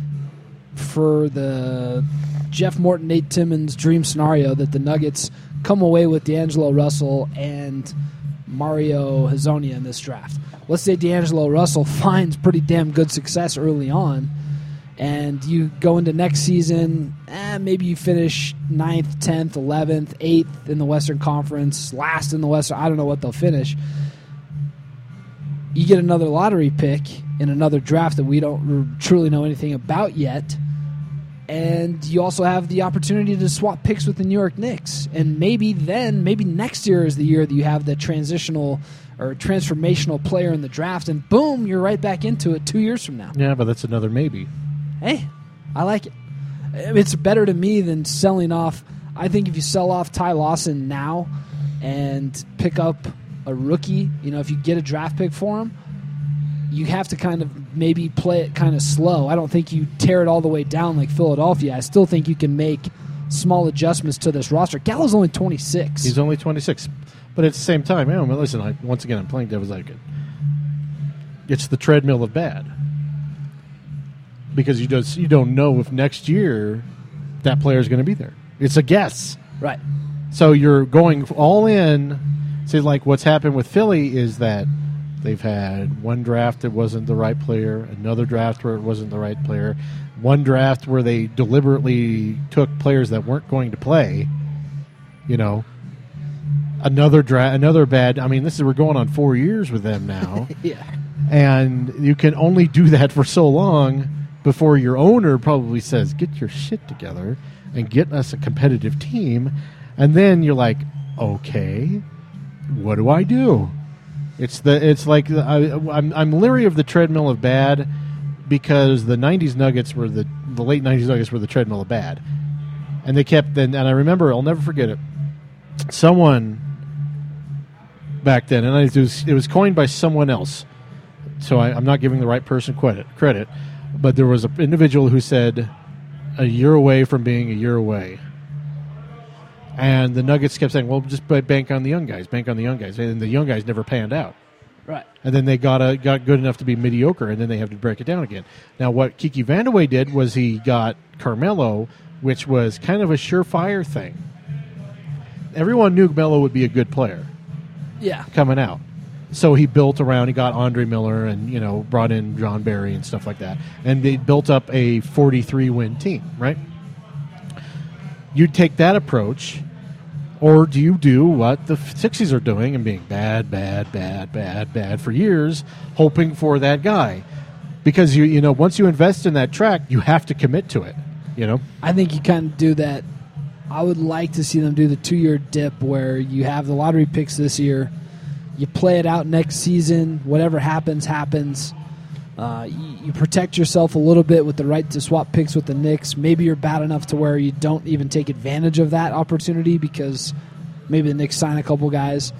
for the Jeff Morton, Nate Timmons dream scenario that the Nuggets come away with D'Angelo Russell and Mario Hezonja in this draft. Let's say D'Angelo Russell finds pretty damn good success early on, and you go into next season, eh, maybe you finish 9th, 10th, 11th, 8th in the Western Conference, last in the Western. I don't know what they'll finish you get another lottery pick in another draft that we don't r- truly know anything about yet. And you also have the opportunity to swap picks with the New York Knicks. And maybe then, maybe next year is the year that you have the transitional or transformational player in the draft, and boom, you're right back into it two years from now. Yeah, but that's another maybe. Hey, I like it. It's better to me than selling off. I think if you sell off Ty Lawson now and pick up a rookie, you know, if you get a draft pick for him, you have to kind of maybe play it kind of slow. I don't think you tear it all the way down like Philadelphia. I still think you can make small adjustments to this roster. Gallo's only 26. He's only 26. But at the same time, you know, listen, I, once again, I'm playing devil's advocate. It's the treadmill of bad. Because you just you don't know if next year that player is going to be there. It's a guess. right. So you're going all in. Say like what's happened with Philly is that they've had one draft that wasn't the right player, another draft where it wasn't the right player, one draft where they deliberately took players that weren't going to play. You know, another draft, another bad. I mean, this is we're going on four years with them now, Yeah. and you can only do that for so long before your owner probably says, "Get your shit together and get us a competitive team," and then you're like, "Okay, what do I do?" It's the it's like the- I, I'm I'm leery of the treadmill of bad because the '90s Nuggets were the the late '90s Nuggets were the treadmill of bad, and they kept then and I remember I'll never forget it. Someone back then, and it was it was coined by someone else, so I, I'm not giving the right person credit credit, but there was an individual who said a year away from being a year away. And the Nuggets kept saying, "Well, just bank on the young guys, bank on the young guys," and the young guys never panned out. Right. And then they got a, got good enough to be mediocre, and then they have to break it down again. Now, what Kiki Vandeweghe did was he got Carmelo, which was kind of a surefire thing. Everyone knew Melo would be a good player Yeah. coming out. So he built around. He got Andre Miller, and you know brought in Jon Barry and stuff like that, and they built up a 43 win team. Right? You take that approach, or do you do what the Sixers are doing and being bad, bad, bad, bad, bad for years, hoping for that guy? Because you you know once you invest in that track, you have to commit to it. You know. I think you kind of do that. I would like to see them do the two year dip where you have the lottery picks this year, you play it out next season, whatever happens, happens. Uh, you, you protect yourself a little bit with the right to swap picks with the Knicks. Maybe you're bad enough to where you don't even take advantage of that opportunity because maybe the Knicks sign a couple guys.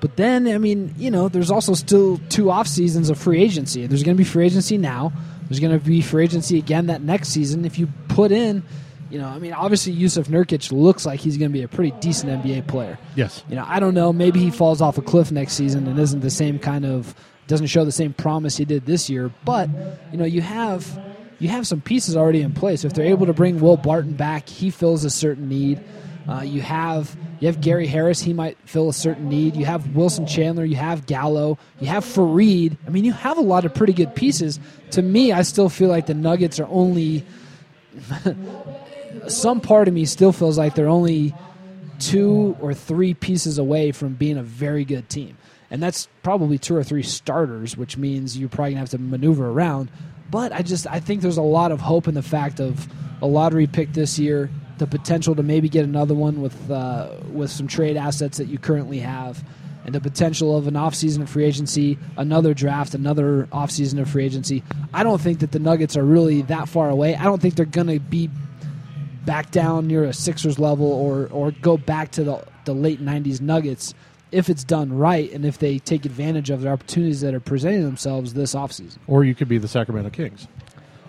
But then, I mean, you know, there's also still two off seasons of free agency. There's going to be free agency now. There's going to be free agency again that next season. If you put in, You know, I mean, obviously Jusuf Nurkic looks like he's going to be a pretty decent NBA player. Yes. You know, I don't know. Maybe he falls off a cliff next season and isn't the same kind of doesn't show the same promise he did this year. But you know, you have you have some pieces already in place. If they're able to bring Will Barton back, he fills a certain need. Uh, you have you have Gary Harris, he might fill a certain need. You have Wilson Chandler, you have Gallo, you have Faried. I mean, you have a lot of pretty good pieces. To me, I still feel like the Nuggets are only some part of me still feels like they're only two or three pieces away from being a very good team. And that's probably two or three starters, which means you're probably to have to maneuver around. But I just I think there's a lot of hope in the fact of a lottery pick this year, the potential to maybe get another one with uh, with some trade assets that you currently have, and the potential of an offseason of free agency, another draft, another offseason of free agency. I don't think that the Nuggets are really that far away. I don't think they're to be back down near a Sixers level or or go back to the the late '90s Nuggets if it's done right and if they take advantage of the opportunities that are presenting themselves this offseason. Or you could be the Sacramento Kings.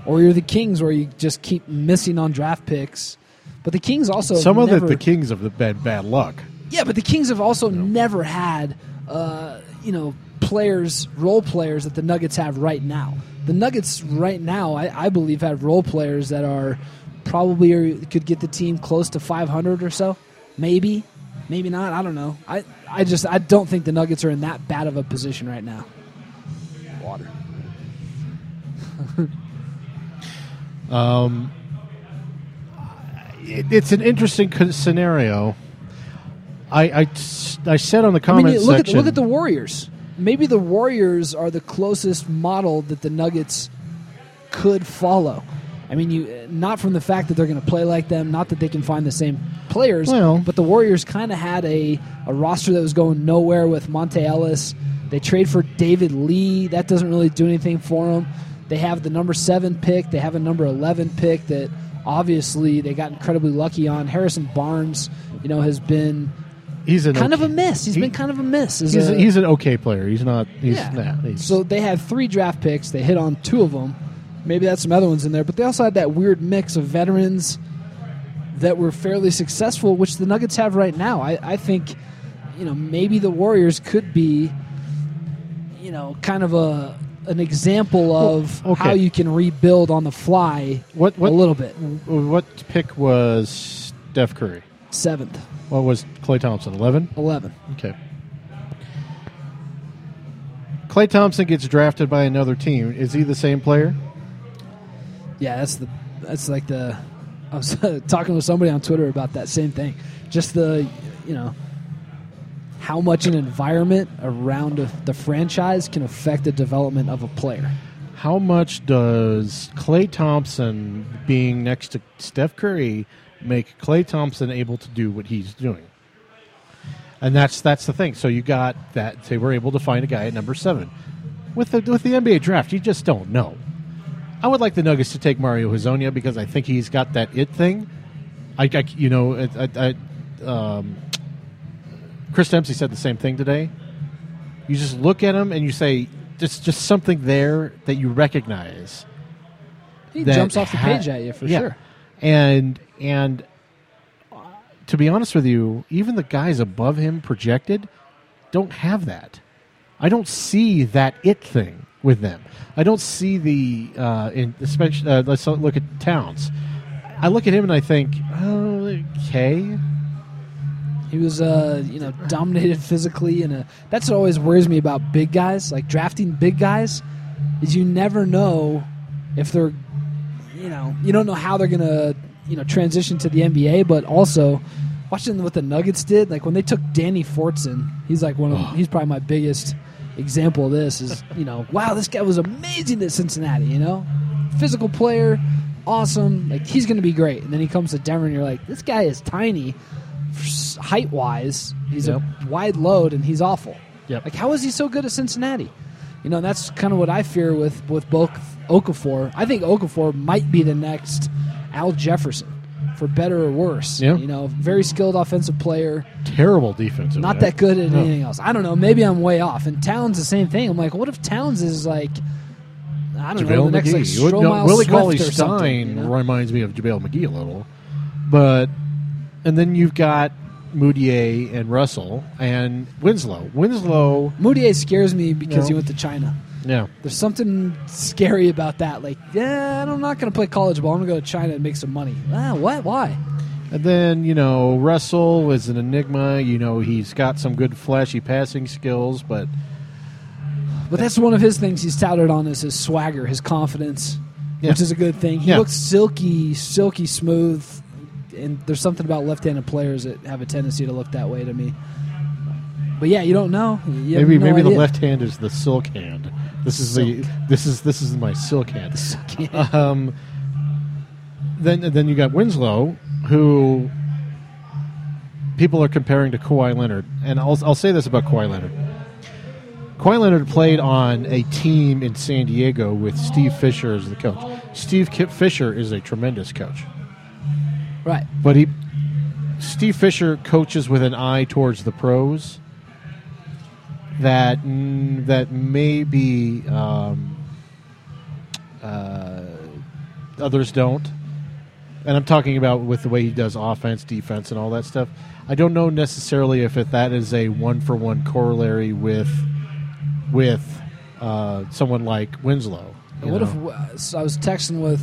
Or you're the Kings where you just keep missing on draft picks. But the Kings also Some of never, the, the Kings of the bad bad luck. yeah, but the Kings have also never had, uh, you know, players, role players that the Nuggets have right now. The Nuggets right now, I, I believe, have role players that are probably could get the team close to 500 or so, maybe, maybe not. I don't know. I, I just I don't think the Nuggets are in that bad of a position right now. Water. Um, it, it's an interesting scenario. I, I, I said on the I comment mean, look at section. look at the Warriors. Maybe the Warriors are the closest model that the Nuggets could follow. I mean, you uh, not from the fact that they're going to play like them, not that they can find the same players, Well- but the Warriors kind of had a, a roster that was going nowhere with Monta Ellis. They trade for David Lee. That doesn't really do anything for them. They have the number seven pick. They have a number eleven pick that obviously they got incredibly lucky on. Harrison Barnes, you know, has been he's kind of a miss. He's he- been kind of a miss. He's, a- he's an okay player. He's not. He's, yeah. nah, he's- so they had three draft picks. They hit on two of them. Maybe that's some other ones in there, but they also had that weird mix of veterans that were fairly successful, which the Nuggets have right now. I, I think, you know, maybe the Warriors could be, you know, kind of a an example of Well, okay. how you can rebuild on the fly what what a little bit. What pick was Steph Curry? Seventh, What was Klay Thompson? Eleven. eleven. Okay. Klay Thompson gets drafted by another team. Is he the same player? Yeah, that's the that's like the. I was talking with somebody on Twitter about that same thing. Just the, you know, how much an environment around the franchise can affect the development of a player. How much does Klay Thompson being next to Steph Curry make Klay Thompson able to do what he's doing? And that's that's the thing. So you got that. Say we're able to find a guy at number seven. With the with the NBA draft, you just don't know. I would like the Nuggets to take Mario Hezonja because I think he's got that it thing. I, I you know, I, I, I, um, Chris Dempsey said the same thing today. You just look at him and you say, "There's just something there that you recognize." He that jumps off the ha- page at you for Yeah. sure. And and uh, to be honest with you, even the guys above him projected don't have that. I don't see that it thing with them. I don't see the uh, in especially uh, let's look at Towns. I look at him and I think, oh, okay. He was, uh, you know, dominated physically, and uh that's what always worries me about big guys. Like drafting big guys, is you never know if they're, you know, you don't know how they're gonna, you know, transition to the NBA. But also, watching what the Nuggets did, like when they took Danny Fortson, he's like one of, he's probably my biggest example of this. Is you know, wow, this guy was amazing at Cincinnati. You know, physical player, awesome. Like he's gonna be great. And then he comes to Denver, and you're like, this guy is tiny height wise, he's Yep. a wide load and he's awful. Yep. Like, how is he so good at Cincinnati? You know, and that's kind of what I fear with with both Okafor. I think Okafor might be the next Al Jefferson, for better or worse. Yeah. You know, very skilled offensive player, Terrible defensive. not that good at No. anything else. I don't know. Maybe I'm way off. And Towns the same thing. I'm like, what if Towns is like, I don't know, JaVale the next like. Stromile no, Willie Cauley Stein you know? reminds me of JaVale McGee a little. but and then you've got Mudiay and Russell and Winslow. Winslow, Mudiay scares me because he went to China. Yeah, There's something scary about that. Like, yeah, I'm not going to play college ball. I'm going to go to China and make some money. Ah, what? Why? and then you know Russell is an enigma. You know he's got some good flashy passing skills, but But that's one of his things he's touted on is his swagger, his confidence, Yeah. which is a good thing. He Yeah. looks silky, silky smooth, and there's something about left-handed players that have a tendency to look that way to me. But yeah, you don't know. You maybe no maybe the left hand is the silk hand. This is the this is this is my silk hat. Um, then then you got Winslow, who people are comparing to Kawhi Leonard, and I'll I'll say this about Kawhi Leonard. Kawhi Leonard played on a team in San Diego with Steve Fisher as the coach. Steve Kip Fisher is a tremendous coach, right. but he Steve Fisher coaches with an eye towards the pros. That that maybe um, uh, others don't. And I'm talking about with the way he does offense, defense, and all that stuff. I don't know necessarily if it, that is a one for one corollary with with uh, someone like Winslow. What know? if I was texting with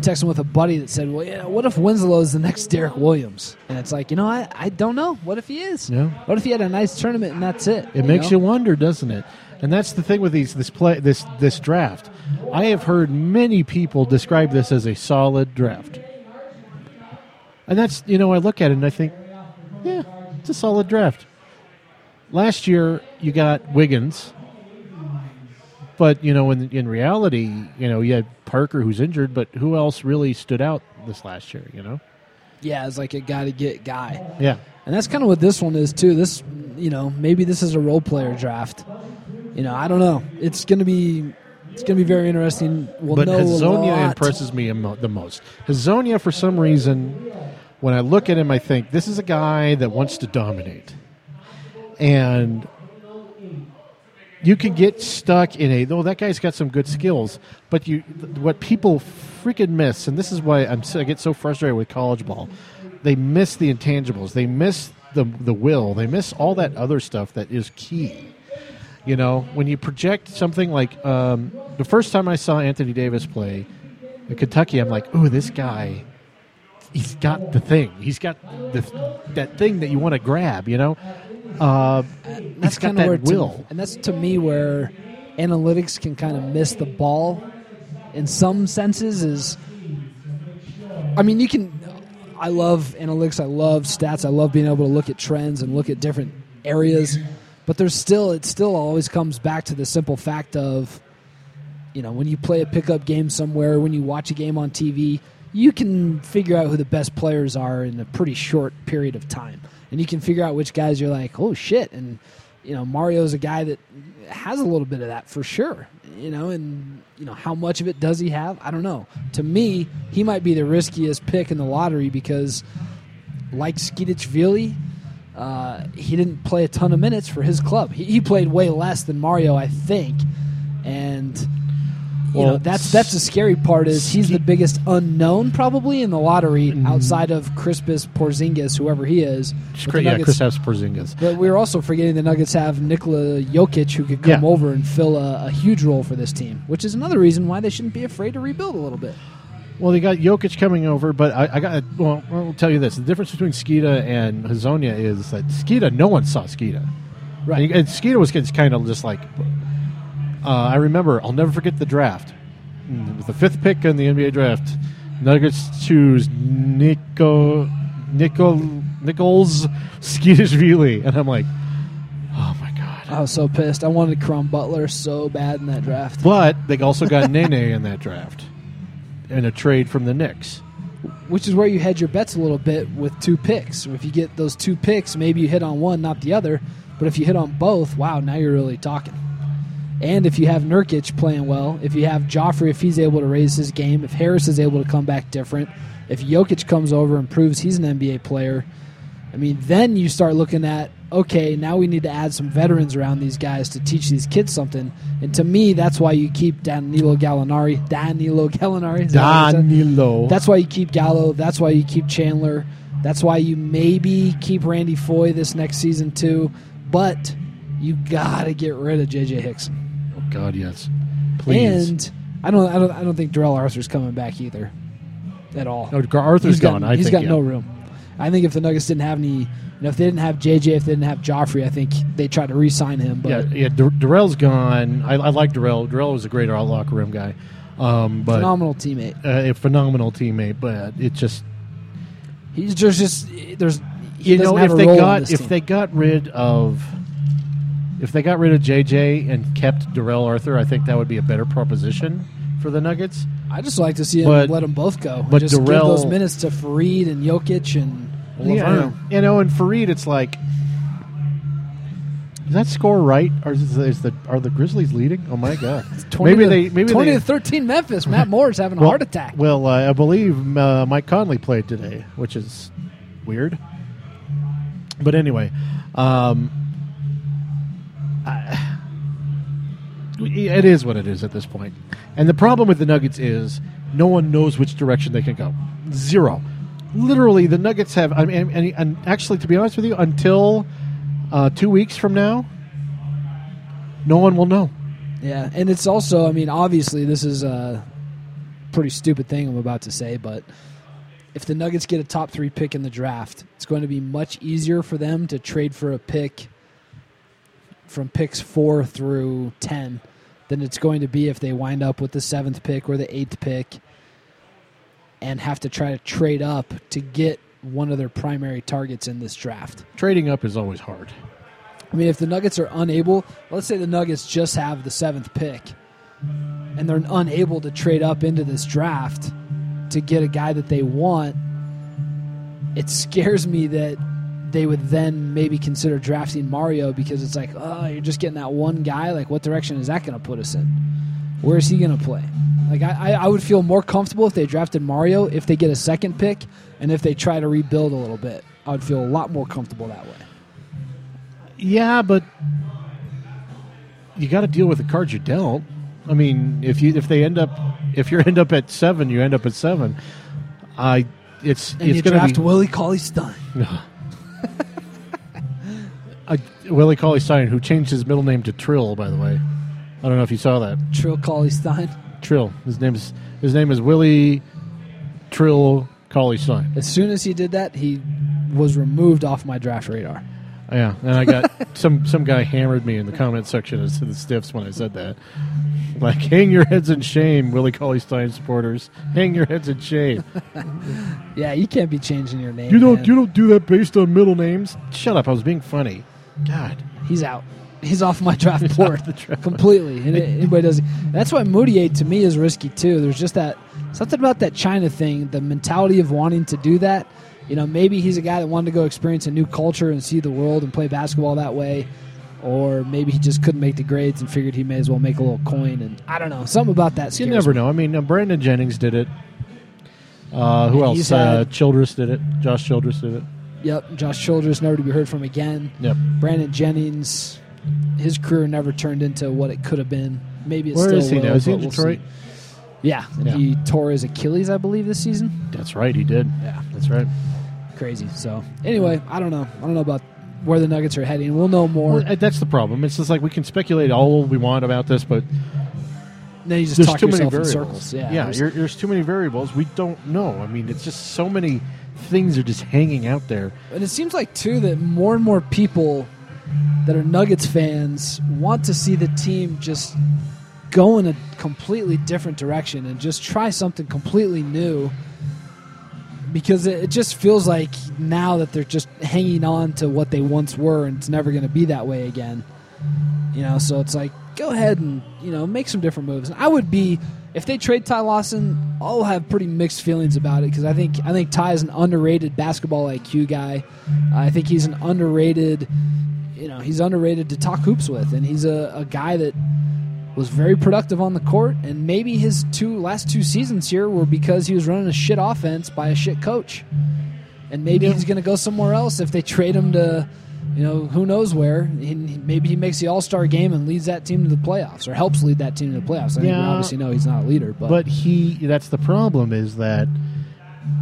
texting with a buddy that said, "Well, yeah, what if Winslow is the next Derrick Williams?" And it's like, you know, I, I don't know. What if he is? Yeah. What if he had a nice tournament and that's it? It makes know? you wonder, doesn't it? And that's the thing with these this play this this draft. I have heard many people describe this as a solid draft. And that's you know, I look at it and I think, yeah, it's a solid draft. Last year you got Wiggins, but you know, in in reality, you know, you had Parker who's injured, but who else really stood out this last year? You know, Yeah, it's like a got to get guy. yeah, And that's kind of what this one is too. This, you know, maybe this is a role player draft. You know, I don't know. It's gonna be, it's gonna be very interesting. We'll but know Hezonja impresses me the most. Hezonja, for some reason, when I look at him, I think this is a guy that wants to dominate, and you can get stuck in a. Oh, that guy's got some good skills, but you, what people freaking miss, and this is why I'm I get so frustrated with college ball. They miss the intangibles. They miss the the will. They miss all that other stuff that is key. You know, when you project something like um, the first time I saw Anthony Davis play in Kentucky, I'm like, "Ooh, this guy, he's got the thing. He's got the that thing that you want to grab." You know, uh, he's kind of where to- will. and that's to me where analytics can kind of miss the ball in some senses is I mean you can I love analytics, I love stats, I love being able to look at trends and look at different areas, but there's still it still always comes back to the simple fact of you know, when you play a pickup game somewhere, when you watch a game on TV, you can figure out who the best players are in a pretty short period of time. And you can figure out which guys you're like, oh shit. And, you know, Mario's a guy that has a little bit of that for sure. You know, and, you know, how much of it does he have? I don't know. To me, he might be the riskiest pick in the lottery because, like Tskitishvili, uh, he didn't play a ton of minutes for his club. He, he played way less than Mario, I think. And you Well, know that's that's the scary part is he's the biggest unknown probably in the lottery Mm-hmm. outside of Kristaps Porzingis, whoever he is. Chris, yeah, Chris Porzingis. but we're also forgetting the Nuggets have Nikola Jokic who could come Yeah. over and fill a, a huge role for this team, which is another reason why they shouldn't be afraid to rebuild a little bit. Well, they got Jokic coming over, but I, I got. Well, I'll tell you this: the difference between Skeeta and Hezonja is that Skeeta, no one saw Skeeta. Right. And, and Skeeta was kind of just like. Uh, I remember. I'll never forget the draft. With the fifth pick in the NBA draft, Nuggets choose Nico, Nico, Nikoloz Tskitishvili, and I'm like, oh my god. I was so pissed. I wanted Caron Butler so bad in that draft. But they also got Nene in that draft, in a trade from the Knicks. which is where you hedge your bets a little bit with two picks. If you get those two picks, maybe you hit on one, not the other. But if you hit on both, wow, now you're really talking. And if you have Nurkic playing well, if you have Joffrey, if he's able to raise his game, if Harris is able to come back different, if Jokic comes over and proves he's an NBA player, I mean, then you start looking at okay, now we need to add some veterans around these guys to teach these kids something. And to me, that's why you keep Danilo Gallinari. Danilo Gallinari. is that what you said? Danilo. That's why you keep Gallo. That's why you keep Chandler. That's why you maybe keep Randy Foye this next season too. But you gotta get rid of JJ Hickson. God, yes. Please. And I don't, I don't, I don't think Darrell Arthur's coming back either, at all. no, Arthur's He's got, gone. I he's think, got yeah. no room. I think if the Nuggets didn't have any, you know, if they didn't have JJ, if they didn't have Joffrey, I think they tried to re-sign him. But Yeah, yeah. Darrell's gone. I, I like Darrell. Darrell was a great locker room guy, um, but phenomenal teammate. uh, a phenomenal teammate. But it just He's just, just there's. He you know if a they got if team. they got rid of if they got rid of JJ and kept Darrell Arthur, I think that would be a better proposition for the Nuggets. I just like to see him But- let them both go. but just Darrell- give those minutes to Faried and Jokic and Lauvergne. you know, and Faried, it's like. Is that score right, or is the, is the are the Grizzlies leading? Oh my God! 20 maybe to, they maybe 20 they, to 13 Memphis. Matt Moore's having a well, heart attack. Well, uh, I believe uh, Mike Conley played today, which is weird. But anyway, um, it is what it is at this point. And the problem with the Nuggets is no one knows which direction they can go. Zero. Literally, the Nuggets have. I mean, and, and actually, to be honest with you, until uh, two weeks from now, no one will know. Yeah, and it's also, I mean, obviously, this is a pretty stupid thing I'm about to say, but if the Nuggets get a top three pick in the draft, it's going to be much easier for them to trade for a pick from picks four through 10 than it's going to be if they wind up with the seventh pick or the eighth pick and have to try to trade up to get one of their primary targets in this draft. Trading up is always hard. I mean, if the Nuggets are unable, let's say the Nuggets just have the seventh pick, and they're unable to trade up into this draft to get a guy that they want, it scares me that they would then maybe consider drafting Mario because it's like, oh, you're just getting that one guy. Like, what direction is that going to put us in? Where is he going to play? Like, I, I would feel more comfortable if they drafted Mario if they get a second pick and if they try to rebuild a little bit. I would feel a lot more comfortable that way. Yeah, but you got to deal with the cards you dealt. I mean, if you if they end up if you end up at seven, you end up at seven. I it's And it's you going draft to be Willie Cauley Stein. uh, Willie Cauley Stein, who changed his middle name to Trill. By the way, I don't know if you saw that. Trill Cauley Stein. Trill. His name is his name is Willie Trill Cauley Stein. As soon as he did that, he was removed off my draft radar. Yeah, and I got some some guy hammered me in the comment section as to the stiffs when I said that. Like, hang your heads in shame, Willie Cauley Stein supporters. Hang your heads in shame. Yeah, you can't be changing your name. You don't man. you don't do that based on middle names. Shut up! I was being funny. God, He's out. He's off my draft board completely. And anybody does. That's why Mudiay to me is risky too. There's just that something about that China thing, the mentality of wanting to do that. You know, maybe he's a guy that wanted to go experience a new culture and see the world and play basketball that way. Or maybe he just couldn't make the grades and figured he may as well make a little coin. And I don't know, something about that. you never me. know. I mean, uh, Brandon Jennings did it. Uh, who And else? Uh, Childress did it. Josh Childress did it. Yep, Josh Childress never to be heard from again. Yep. Brandon Jennings, his career never turned into what it could have been. Maybe it's Where still is he will, now? Is he in we'll Detroit? see. Yeah, Yeah. he tore his Achilles, I believe, this season. That's right. He did. Yeah, That's right. crazy. So anyway, I don't know. I don't know about where the Nuggets are heading. We'll know more. Well, that's the problem. It's just like we can speculate all we want about this, but then you just there's talk too many variables. circles. Yeah, yeah. There's, there's too many variables. We don't know. I mean, it's just so many things are just hanging out there. And it seems like too that more and more people that are Nuggets fans want to see the team just go in a completely different direction and just try something completely new. Because it, just feels like now that they're just hanging on to what they once were, and it's never going to be that way again. You know, so it's like go ahead and you know make some different moves. And I would be if they trade Ty Lawson, I'll have pretty mixed feelings about it because I think I think Ty is an underrated basketball IQ guy. I think he's an underrated, you know, he's underrated to talk hoops with, and he's a, a guy that was very productive on the court. And maybe his two last two seasons here were because he was running a shit offense by a shit coach. and maybe Yeah. he's going to go somewhere else if they trade him to, you know, who knows where. He, maybe he makes the All Star game and leads that team to the playoffs, or helps lead that team to the playoffs. I think we obviously know he's not a leader, but, But he, that's the problem is that,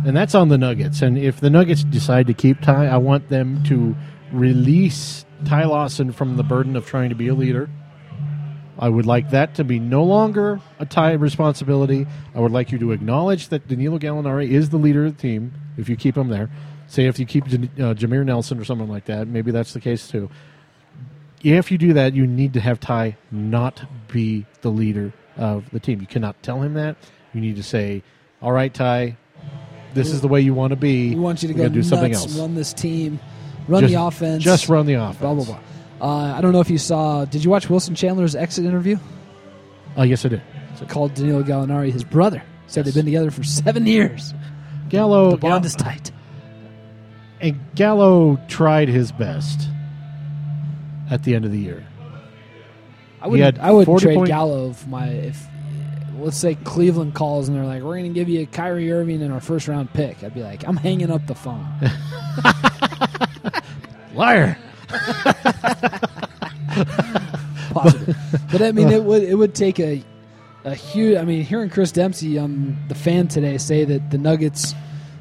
and that's on the Nuggets. And if the Nuggets decide to keep Ty, I want them to release Ty Lawson from the burden of trying to be a leader. I would like that to be no longer a Ty responsibility. I would like you to acknowledge that Danilo Gallinari is the leader of the team if you keep him there. Say if you keep uh, Jameer Nelson or someone like that, maybe that's the case too. If you do that, you need to have Ty not be the leader of the team. You cannot tell him that. You need to say, "All right, Ty, this is the way you want to be. we want you to go do nuts, something else. run this team, run just, the offense, Just run the offense. blah blah blah. Uh, I don't know if you saw. Did you watch Wilson Chandler's exit interview? Oh, yes, I did. So Called Danilo Gallinari his brother. Said they've been together for seven years. Gallo, The bond Gal- is tight. And Gallo tried his best at the end of the year. I would I would trade point- Gallo if my if let's say Cleveland calls and they're like, We're gonna give you Kyrie Irving and our first round pick. I'd be like, I'm hanging up the phone. Liar. But I mean it would it would take a a huge I mean, hearing Chris Dempsey on the fan today say that the Nuggets,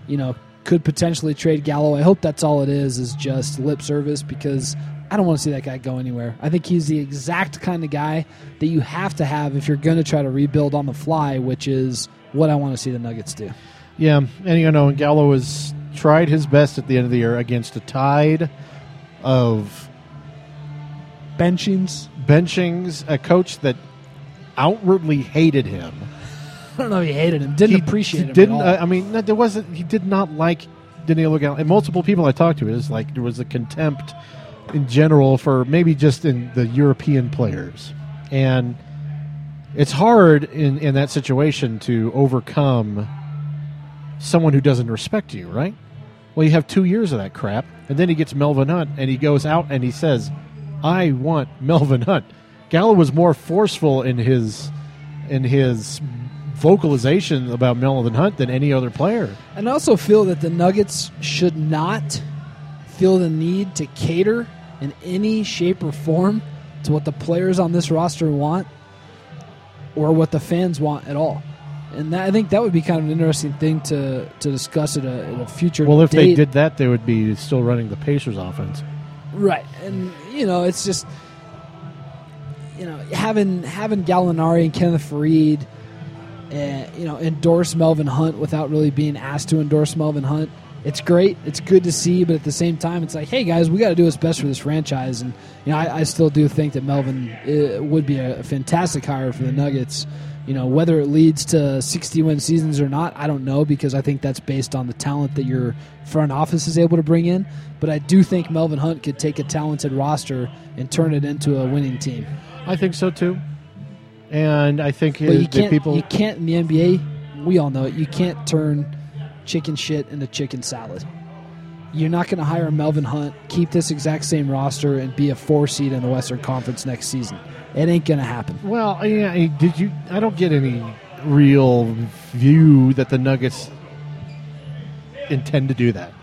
you know, could potentially trade Gallo. I hope that's all it is, is just lip service because I don't want to see that guy go anywhere. I think he's the exact kind of guy that you have to have if you're going to try to rebuild on the fly, which is what I want to see the Nuggets do. Yeah, and you know, Gallo has tried his best at the end of the year against a tide of Benchings. benchings, a coach that outwardly hated him. I don't know if he hated him. Didn't He appreciate him. Didn't uh, I mean? no, There wasn't. He did not like Danilo Gallo. And multiple people I talked to is like there was a contempt in general for maybe just in the European players, and it's hard in in that situation to overcome someone who doesn't respect you, right? Well, you have two years of that crap, and then he gets Melvin Hunt, and he goes out and he says, "I want Melvin Hunt." Gallo was more forceful in his in his vocalization about Melvin Hunt than any other player. And I also feel that the Nuggets should not feel the need to cater in any shape or form to what the players on this roster want or what the fans want at all. And that, I think that would be kind of an interesting thing to, to discuss at a, at a future Well, if they did that, they would be still running the Pacers offense. Right, and you know, it's just you know having having Gallinari and Kenneth Faried, you know, endorse Melvin Hunt without really being asked to endorse Melvin Hunt. It's great. It's good to see, but at the same time, it's like, hey guys, we got to do what's best for this franchise. And you know, I, I still do think that Melvin uh, would be a, a fantastic hire for the Nuggets. You know, whether it leads to 60 win seasons or not, I don't know because I think that's based on the talent that your front office is able to bring in. But I do think Melvin Hunt could take a talented roster and turn it into a winning team. I think so too. And I think But you can't, people you can't in the NBA. We all know it. You can't turn chicken shit into chicken salad. You're not going to hire Melvin Hunt, keep this exact same roster, and be a four seed in the Western Conference next season. It ain't going to happen. Well, yeah, did you? I don't get any real view that the Nuggets intend to do that.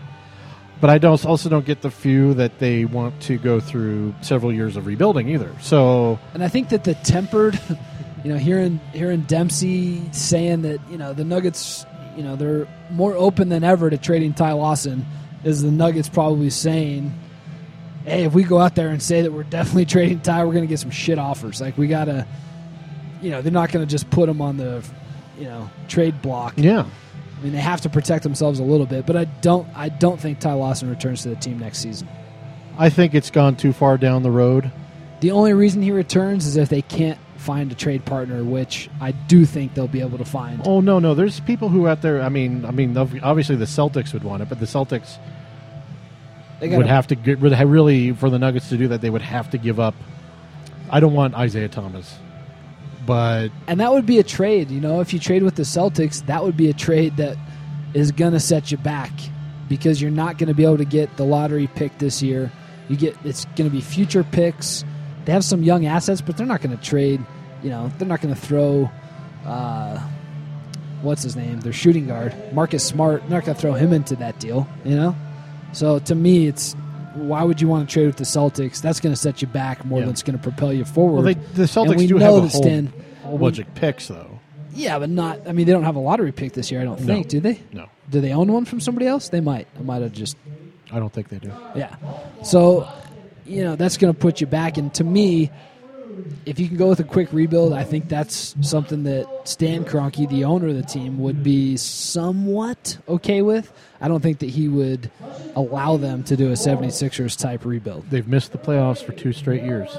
But I don't also don't get the few that they want to go through several years of rebuilding either. So And I think that the tempered, you know, hearing hearing Dempsey saying that you know the Nuggets, you know, they're more open than ever to trading Ty Lawson, is the Nuggets probably saying, "Hey, if we go out there and say that we're definitely trading Ty, we're going to get some shit offers. Like we gotta, you know, they're not going to just put him on the, you know, trade block. yeah, mean, they have to protect themselves a little bit. But I don't, I don't think Ty Lawson returns to the team next season. I think it's gone too far down the road. The only reason he returns is if they can't find a trade partner, which I do think they'll be able to find. Oh no, no. There's people who out there. I mean, I mean, obviously the Celtics would want it, but the Celtics gotta- would have to get really for the Nuggets to do that. They would have to give up. I don't want Isaiah Thomas, but and that would be a trade. You know, if you trade with the Celtics, that would be a trade that is gonna set you back because you're not going to be able to get the lottery pick this year. You get it's going to be future picks. They have some young assets, but they're not going to trade. You know, they're not going to throw. Uh, what's his name, their shooting guard, Marcus Smart. They're not going to throw him into that deal, you know. So to me, it's why would you want to trade with the Celtics? That's going to set you back more Yeah. than it's going to propel you forward. Well, they, the And Celtics we do know have a whole, Stan- whole bunch of picks, though. yeah, but not. I mean, they don't have a lottery pick this year. I don't No. think. Do they? No, Do they own one from somebody else? They might. I might have just I don't think they do. Yeah. So, you know, that's going to put you back. And to me, if you can go with a quick rebuild, I think that's something that Stan Kroenke, the owner of the team, would be somewhat okay with. I don't think that he would allow them to do a 76ers type rebuild. They've missed the playoffs for two straight years.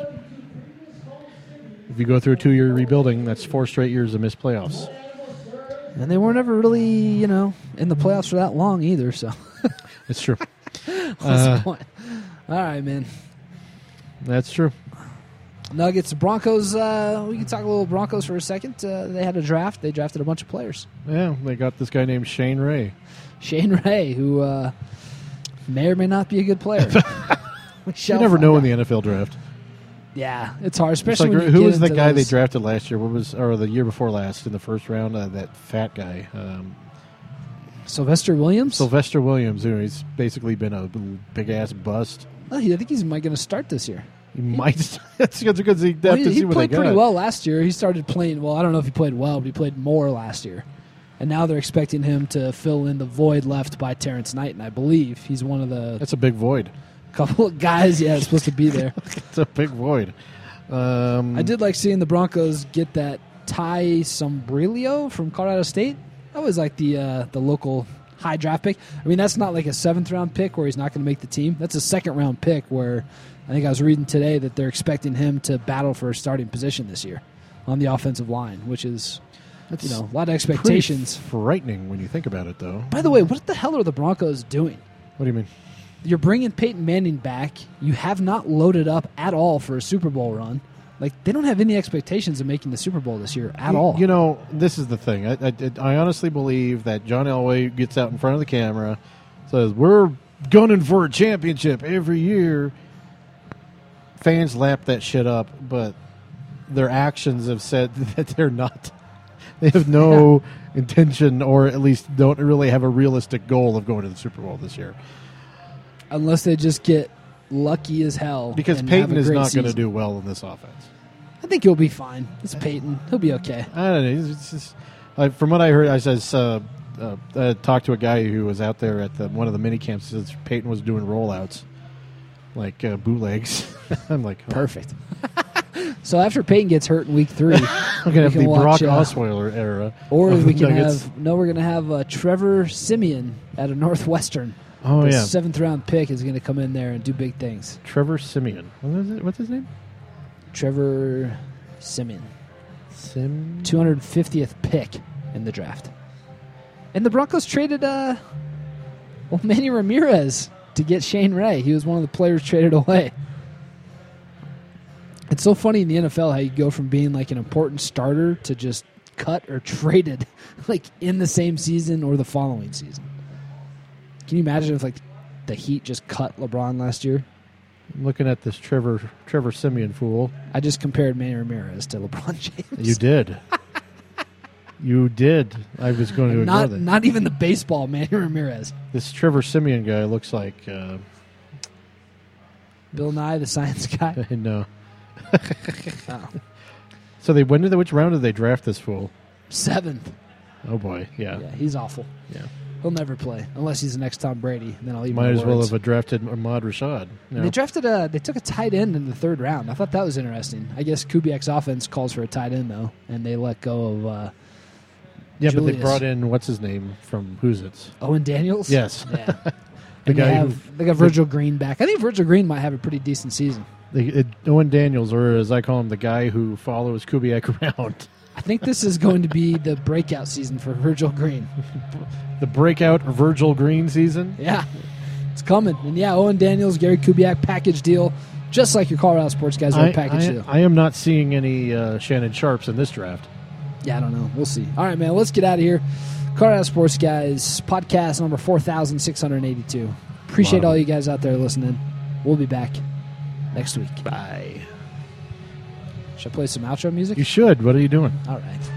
If you go through a two-year rebuilding, that's four straight years of missed playoffs. And they weren't ever really, you know, in the playoffs for that long either. So, It's true. what's Uh, point? All right, man. That's true. Nuggets, Broncos. Uh, we can talk a little Broncos for a second. Uh, they had a draft. They drafted a bunch of players. Yeah, they got this guy named Shane Ray. Shane Ray, who uh, may or may not be a good player. You never know out. in the NFL draft. Yeah, it's hard, It's especially like, when you who was the guy they drafted last year? What was or the year before last in the first round? Uh, that fat guy, um, Sylvester Williams. Sylvester Williams. Who he's basically been a big ass bust. Oh, I think he's might going to start this year. He might. That's because because he have Well, he he played pretty well last year. He started playing well. I don't know if he played well, but he played more last year. And now they're expecting him to fill in the void left by Terrance Knighton, and I believe he's one of the That's a big void. couple of guys, yeah, supposed to be there. It's a big void. Um, I did like seeing the Broncos get that Ty Sambrailo from Colorado State. That was like the uh, the local high draft pick. I mean, that's not like a seventh round pick where he's not going to make the team. That's a second round pick where I think I was reading today that they're expecting him to battle for a starting position this year on the offensive line, which is That's you know a lot of expectations. frightening when you think about it, though. By the way, what the hell are the Broncos doing? What do you mean? You're bringing Peyton Manning back. You have not loaded up at all for a Super Bowl run. Like they don't have any expectations of making the Super Bowl this year at You- all. You know, this is the thing. I, I, I honestly believe that John Elway gets out in front of the camera, says, "We're gunning for a championship every year." Fans lap that shit up, but their actions have said that they're not. They have no intention, or at least don't really have a realistic goal of going to the Super Bowl this year. unless they just get lucky as hell. Because Peyton is not going to do well in this offense. I think he'll be fine. It's Peyton. He'll be okay. I don't know. It's just, like, from what I heard, I says uh, uh, I talked to a guy who was out there at the, one of the mini camps. Says Peyton was doing rollouts, like uh, bootlegs. I'm like, oh, Perfect. so after Peyton gets hurt in week three, I'm gonna have can the watch, Brock uh, Osweiler era, or we can Nuggets. have no. We're gonna have uh, Trevor Siemian at a Northwestern. Oh the yeah, seventh round pick is gonna come in there and do big things. Trevor Siemian. What is it? What's his name? Trevor Siemian, Sim. 250th pick in the draft, and the Broncos traded uh, well Manny Ramirez to get Shane Ray. He was one of the players traded away. It's so funny in the NFL how you go from being like an important starter to just cut or traded like in the same season or the following season. Can you imagine if like the Heat just cut LeBron last year? I'm looking at this Trevor Trevor Siemian fool. I just compared Manny Ramirez to LeBron James. You did. you did. I was going to ignore not that. not even the baseball Manny Ramirez. this Trevor Siemian guy looks like. Uh, Bill Nye, the science guy. no. Oh. So they when did they, which round did they draft this fool? Seventh. Oh boy, yeah, Yeah, he's awful. yeah. He'll never play unless he's the next Tom Brady. Then I'll eat Might as well have drafted Ahmad Rashad. No. They drafted a. They took a tight end in the third round. I thought that was interesting. I guess Kubiak's offense calls for a tight end though, and they let go of uh, yeah, but they brought in what's his name from Who's It's? Owen Daniels. Yes, Yeah. the And guy they, who they got Virgil Green back. I think Virgil Green might have a pretty decent season. the, it, Owen Daniels, or as I call him, the guy who follows Kubiak around. I think this is going to be the breakout season for Virgil Green. The breakout Virgil Green season. Yeah, it's coming. And yeah, Owen Daniels, Gary Kubiak package deal, just like your Colorado sports guys are I, a package I- deal. I am not seeing any uh, Shannon Sharpes in this draft. Yeah, I don't know. We'll see. All right, man. Let's get out of here. Colorado Sports Guys podcast number four thousand six hundred eighty-two. Appreciate Wow. all you guys out there listening. We'll be back next week. Bye. Should I play some outro music? You should. What are you doing? All right.